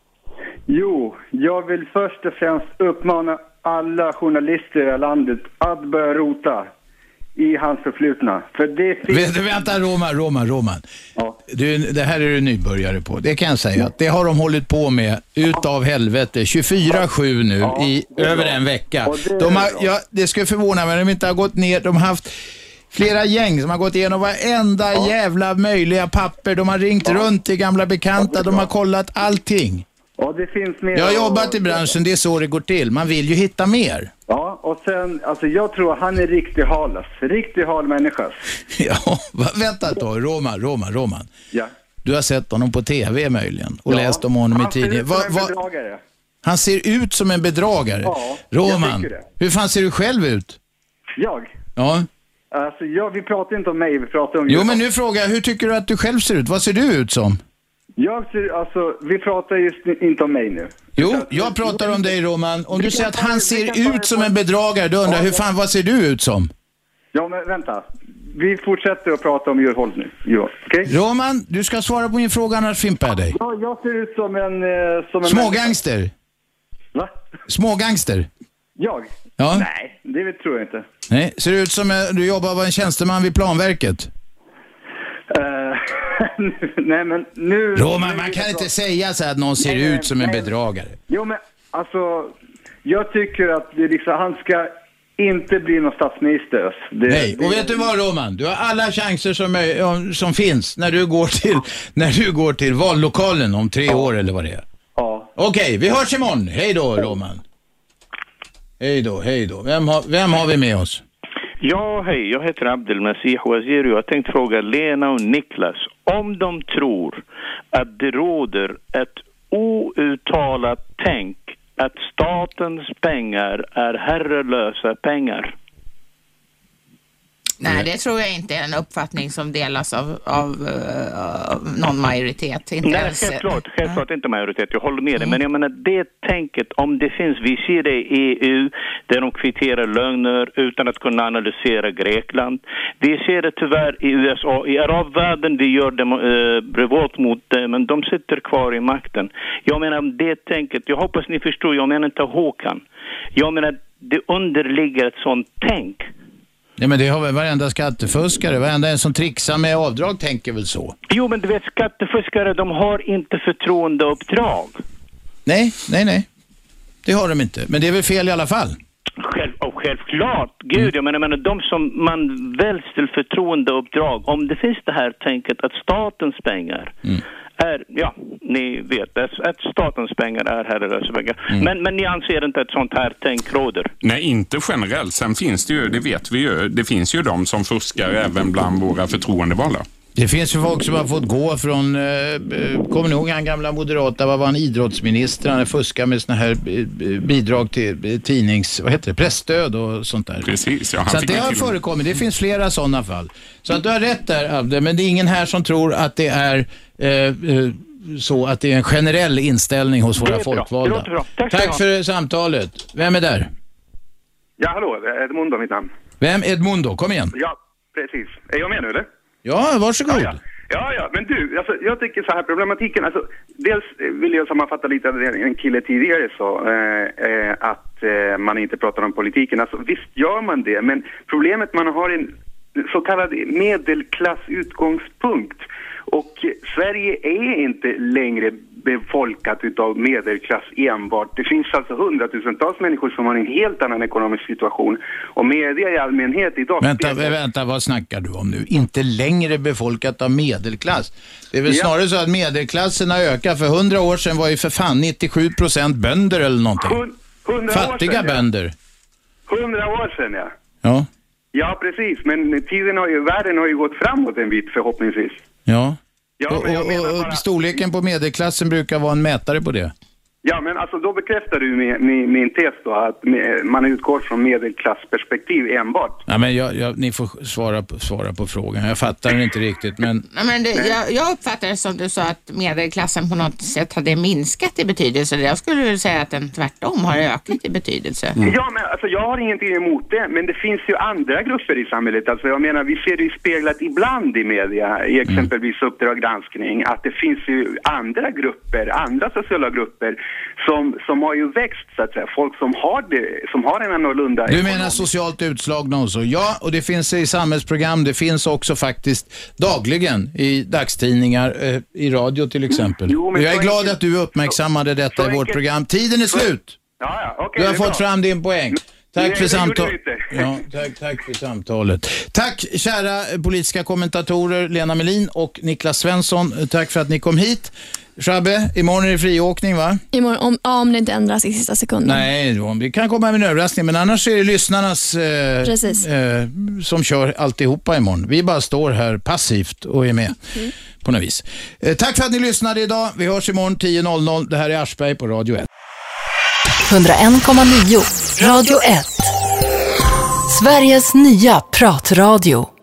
Jo, jag vill först och främst uppmana alla journalister i landet att börja rota i hans förflutna. För det finns...
Vänta, Roman, Roman, Roman. Du, det här är du nybörjare på. Det kan jag säga. att Det har de hållit på med utav helvete 24-7 nu i över en vecka. De har, ja, det skulle förvåna mig om de inte har gått ner. De har haft flera gäng som har gått igenom varenda jävla möjliga papper. De har ringt runt till gamla bekanta. De har kollat allting.
Ja, det finns mer...
Jag har jobbat i branschen, det är så det går till. Man vill ju hitta mer.
Ja, och sen, alltså jag tror han är riktig halas. Riktig hal människa.
Ja, va, vänta ett tag. Roman, Roman, Roman.
Ja.
Du har sett honom på TV möjligen och
Ja,
läst om honom i
Han ser ut
tidningen.
som en bedragare.
han ser ut som en bedragare.
Ja, jag
Roman,
det.
hur fan ser du själv ut?
Jag?
Ja.
Alltså, jag, vi pratar inte om mig, vi pratar om
Jo, men nu frågar jag, hur tycker du att du själv ser ut? Vad ser du ut som?
Jag ser, alltså, vi pratar just nu inte om mig nu.
Jo, jag pratar om dig Roman. Om du säger att han ser ut som en bedragare, då undrar jag, hur fan, vad ser du ut som?
Ja, men vänta. Vi fortsätter att prata om Juholt nu. Jo, okej?
Roman, du ska svara på min fråga annars fimpar jag dig.
Ja, jag ser ut som en... Eh, som en
Smågangster.
Va?
Smågangster.
Jag?
Ja.
Nej, det tror jag inte.
Nej, ser du ut som eh, du jobbar som en tjänsteman vid planverket?
Eh, nej, men nu...
Roman, man kan inte säga så här att någon ser
Nej,
ut som en
nej.
bedragare.
Jo, men alltså... Jag tycker att det liksom, han ska inte bli någon statsminister. Det,
Nej, och vet du vad Roman? Du har alla chanser som, som finns när du, går till, när du går till vallokalen om tre år eller vad det är.
Ja.
Okej, vi hörs imorgon. Hej då Roman. Hej då, hej då. Vem har, vem har vi med oss?
Ja, hej. Jag heter Abdelmasih Waziri och jag tänkte fråga Lena och Niklas om de tror att det råder ett outtalat tänk att statens pengar är herrelösa pengar.
Nej, det tror jag inte är en uppfattning som delas av, av, eh, av någon majoritet. Inte
Nej,
ens,
självklart, självklart inte majoritet, jag håller med dig. Men jag menar det tänket, om det finns, vi ser det i EU där de kvitterar lögner utan att kunna analysera Grekland. Vi ser det tyvärr i USA, i arabvärlden, vi gör demo, eh, revolt mot det, men de sitter kvar i makten. Jag menar det tänket, jag hoppas ni förstår, jag menar inte Håkan. Jag menar det underligger ett sånt tänk.
Nej men det har väl varenda skattefuskare, varenda en som trixar med avdrag tänker väl så.
Jo, men du vet skattefuskare, de har inte förtroendeuppdrag.
Nej, nej, nej. Det har de inte. Men det är väl fel i alla fall.
Själv, och självklart, gud, jag menar, jag menar de som man väljs till förtroendeuppdrag, om det finns det här tänket att statens pengar är, ja, ni vet, att statens pengar är herrelösa pengar. Men, men ni anser inte att sånt här tänk råder?
Nej, inte generellt. Sen finns det ju, det vet vi ju, det finns ju de som fuskar även bland våra förtroendevalda.
Det finns ju folk som har fått gå från, eh, eh, kommer ni ihåg han gamla moderata, vad var han, idrottsminister, han fuskar med såna här eh, bidrag till tidnings, vad heter det, pressstöd och sånt där.
Precis, ja. Han
Så att det har förekommit, det finns flera sådana fall. Så att du har rätt där Abde, men det är ingen här som tror att det är eh, så att det är en generell inställning hos våra
Det
folkvalda.
Det låter bra. Tack
Tack för samtalet. Vem är där?
Ja, hallå, Edmundo mitt namn.
Vem? Edmundo, kom igen.
Ja, precis. Är jag med nu eller?
Ja, varsågod.
Ja, ja. ja, ja. men du, alltså, jag tycker så här, problematiken, alltså, dels vill jag sammanfatta lite av det en kille tidigare sa, eh, eh att eh, man inte pratar om politiken. Alltså, visst gör man det, men problemet man har en så kallad medelklassutgångspunkt. Och Sverige är inte längre befolkat utav medelklass enbart. Det finns alltså hundratusentals människor som har en helt annan ekonomisk situation. Och media i allmänhet idag...
Vänta, vänta, vad snackar du om nu? Inte längre befolkat av medelklass. Det är väl
Ja.
snarare så att medelklassen har ökat. För hundra år sedan var ju för fan 97 procent bönder eller någonting. Fattiga
sedan, ja.
bönder.
Hundra år sedan, ja.
Ja.
Ja, precis. Men tiden har ju, världen har ju gått framåt en bit förhoppningsvis.
Ja.
Ja,
och, och, och, storleken på medelklassen brukar vara en mätare på det.
Ja, men alltså då bekräftar du min, min, min tes då att man utgår från medelklassperspektiv enbart.
Ja, men jag, jag, ni får svara på, svara på frågan. Jag fattar den inte riktigt, men...
Nej, Men det, jag, jag uppfattar det som du sa att medelklassen på något sätt hade minskat i betydelse. Jag skulle vilja säga att den tvärtom har ökat i betydelse.
Ja, men alltså jag har ingenting emot det, men det finns ju andra grupper i samhället. Alltså jag menar, vi ser det ju speglat ibland i media, i exempelvis Uppdrag granskning, att det finns ju andra grupper, andra sociala grupper som, som har ju växt så att säga. Folk som har det, som har en annorlunda
Du menar socialt utslagna och så? Ja, och det finns i samhällsprogram. Det finns också faktiskt dagligen i dagstidningar, eh, i radio till exempel.
Jo, men
jag är glad att du uppmärksammade detta i vårt
enkelt-
program. Tiden är slut.
Ja, ja, okej.
Du har fått
bra.
fram din poäng. Tack för
inte.
Ja, tack, tack för samtalet. Tack kära eh, politiska kommentatorer Lena Melin och Niklas Svensson. Tack för att ni kom hit. Shabbe, imorgon är det friåkning va?
Imorgon, om, ja, om det inte ändras i sista sekunden.
Nej, då, vi kan komma med en överraskning, men annars är det lyssnarnas eh,
Precis.
eh, som kör alltihopa imorgon. Vi bara står här passivt och är med på något vis. Eh, tack för att ni lyssnade idag. Vi hörs imorgon 10.00. Det här är Aschberg på Radio 1.
101,9 Radio 1. Sveriges nya pratradio.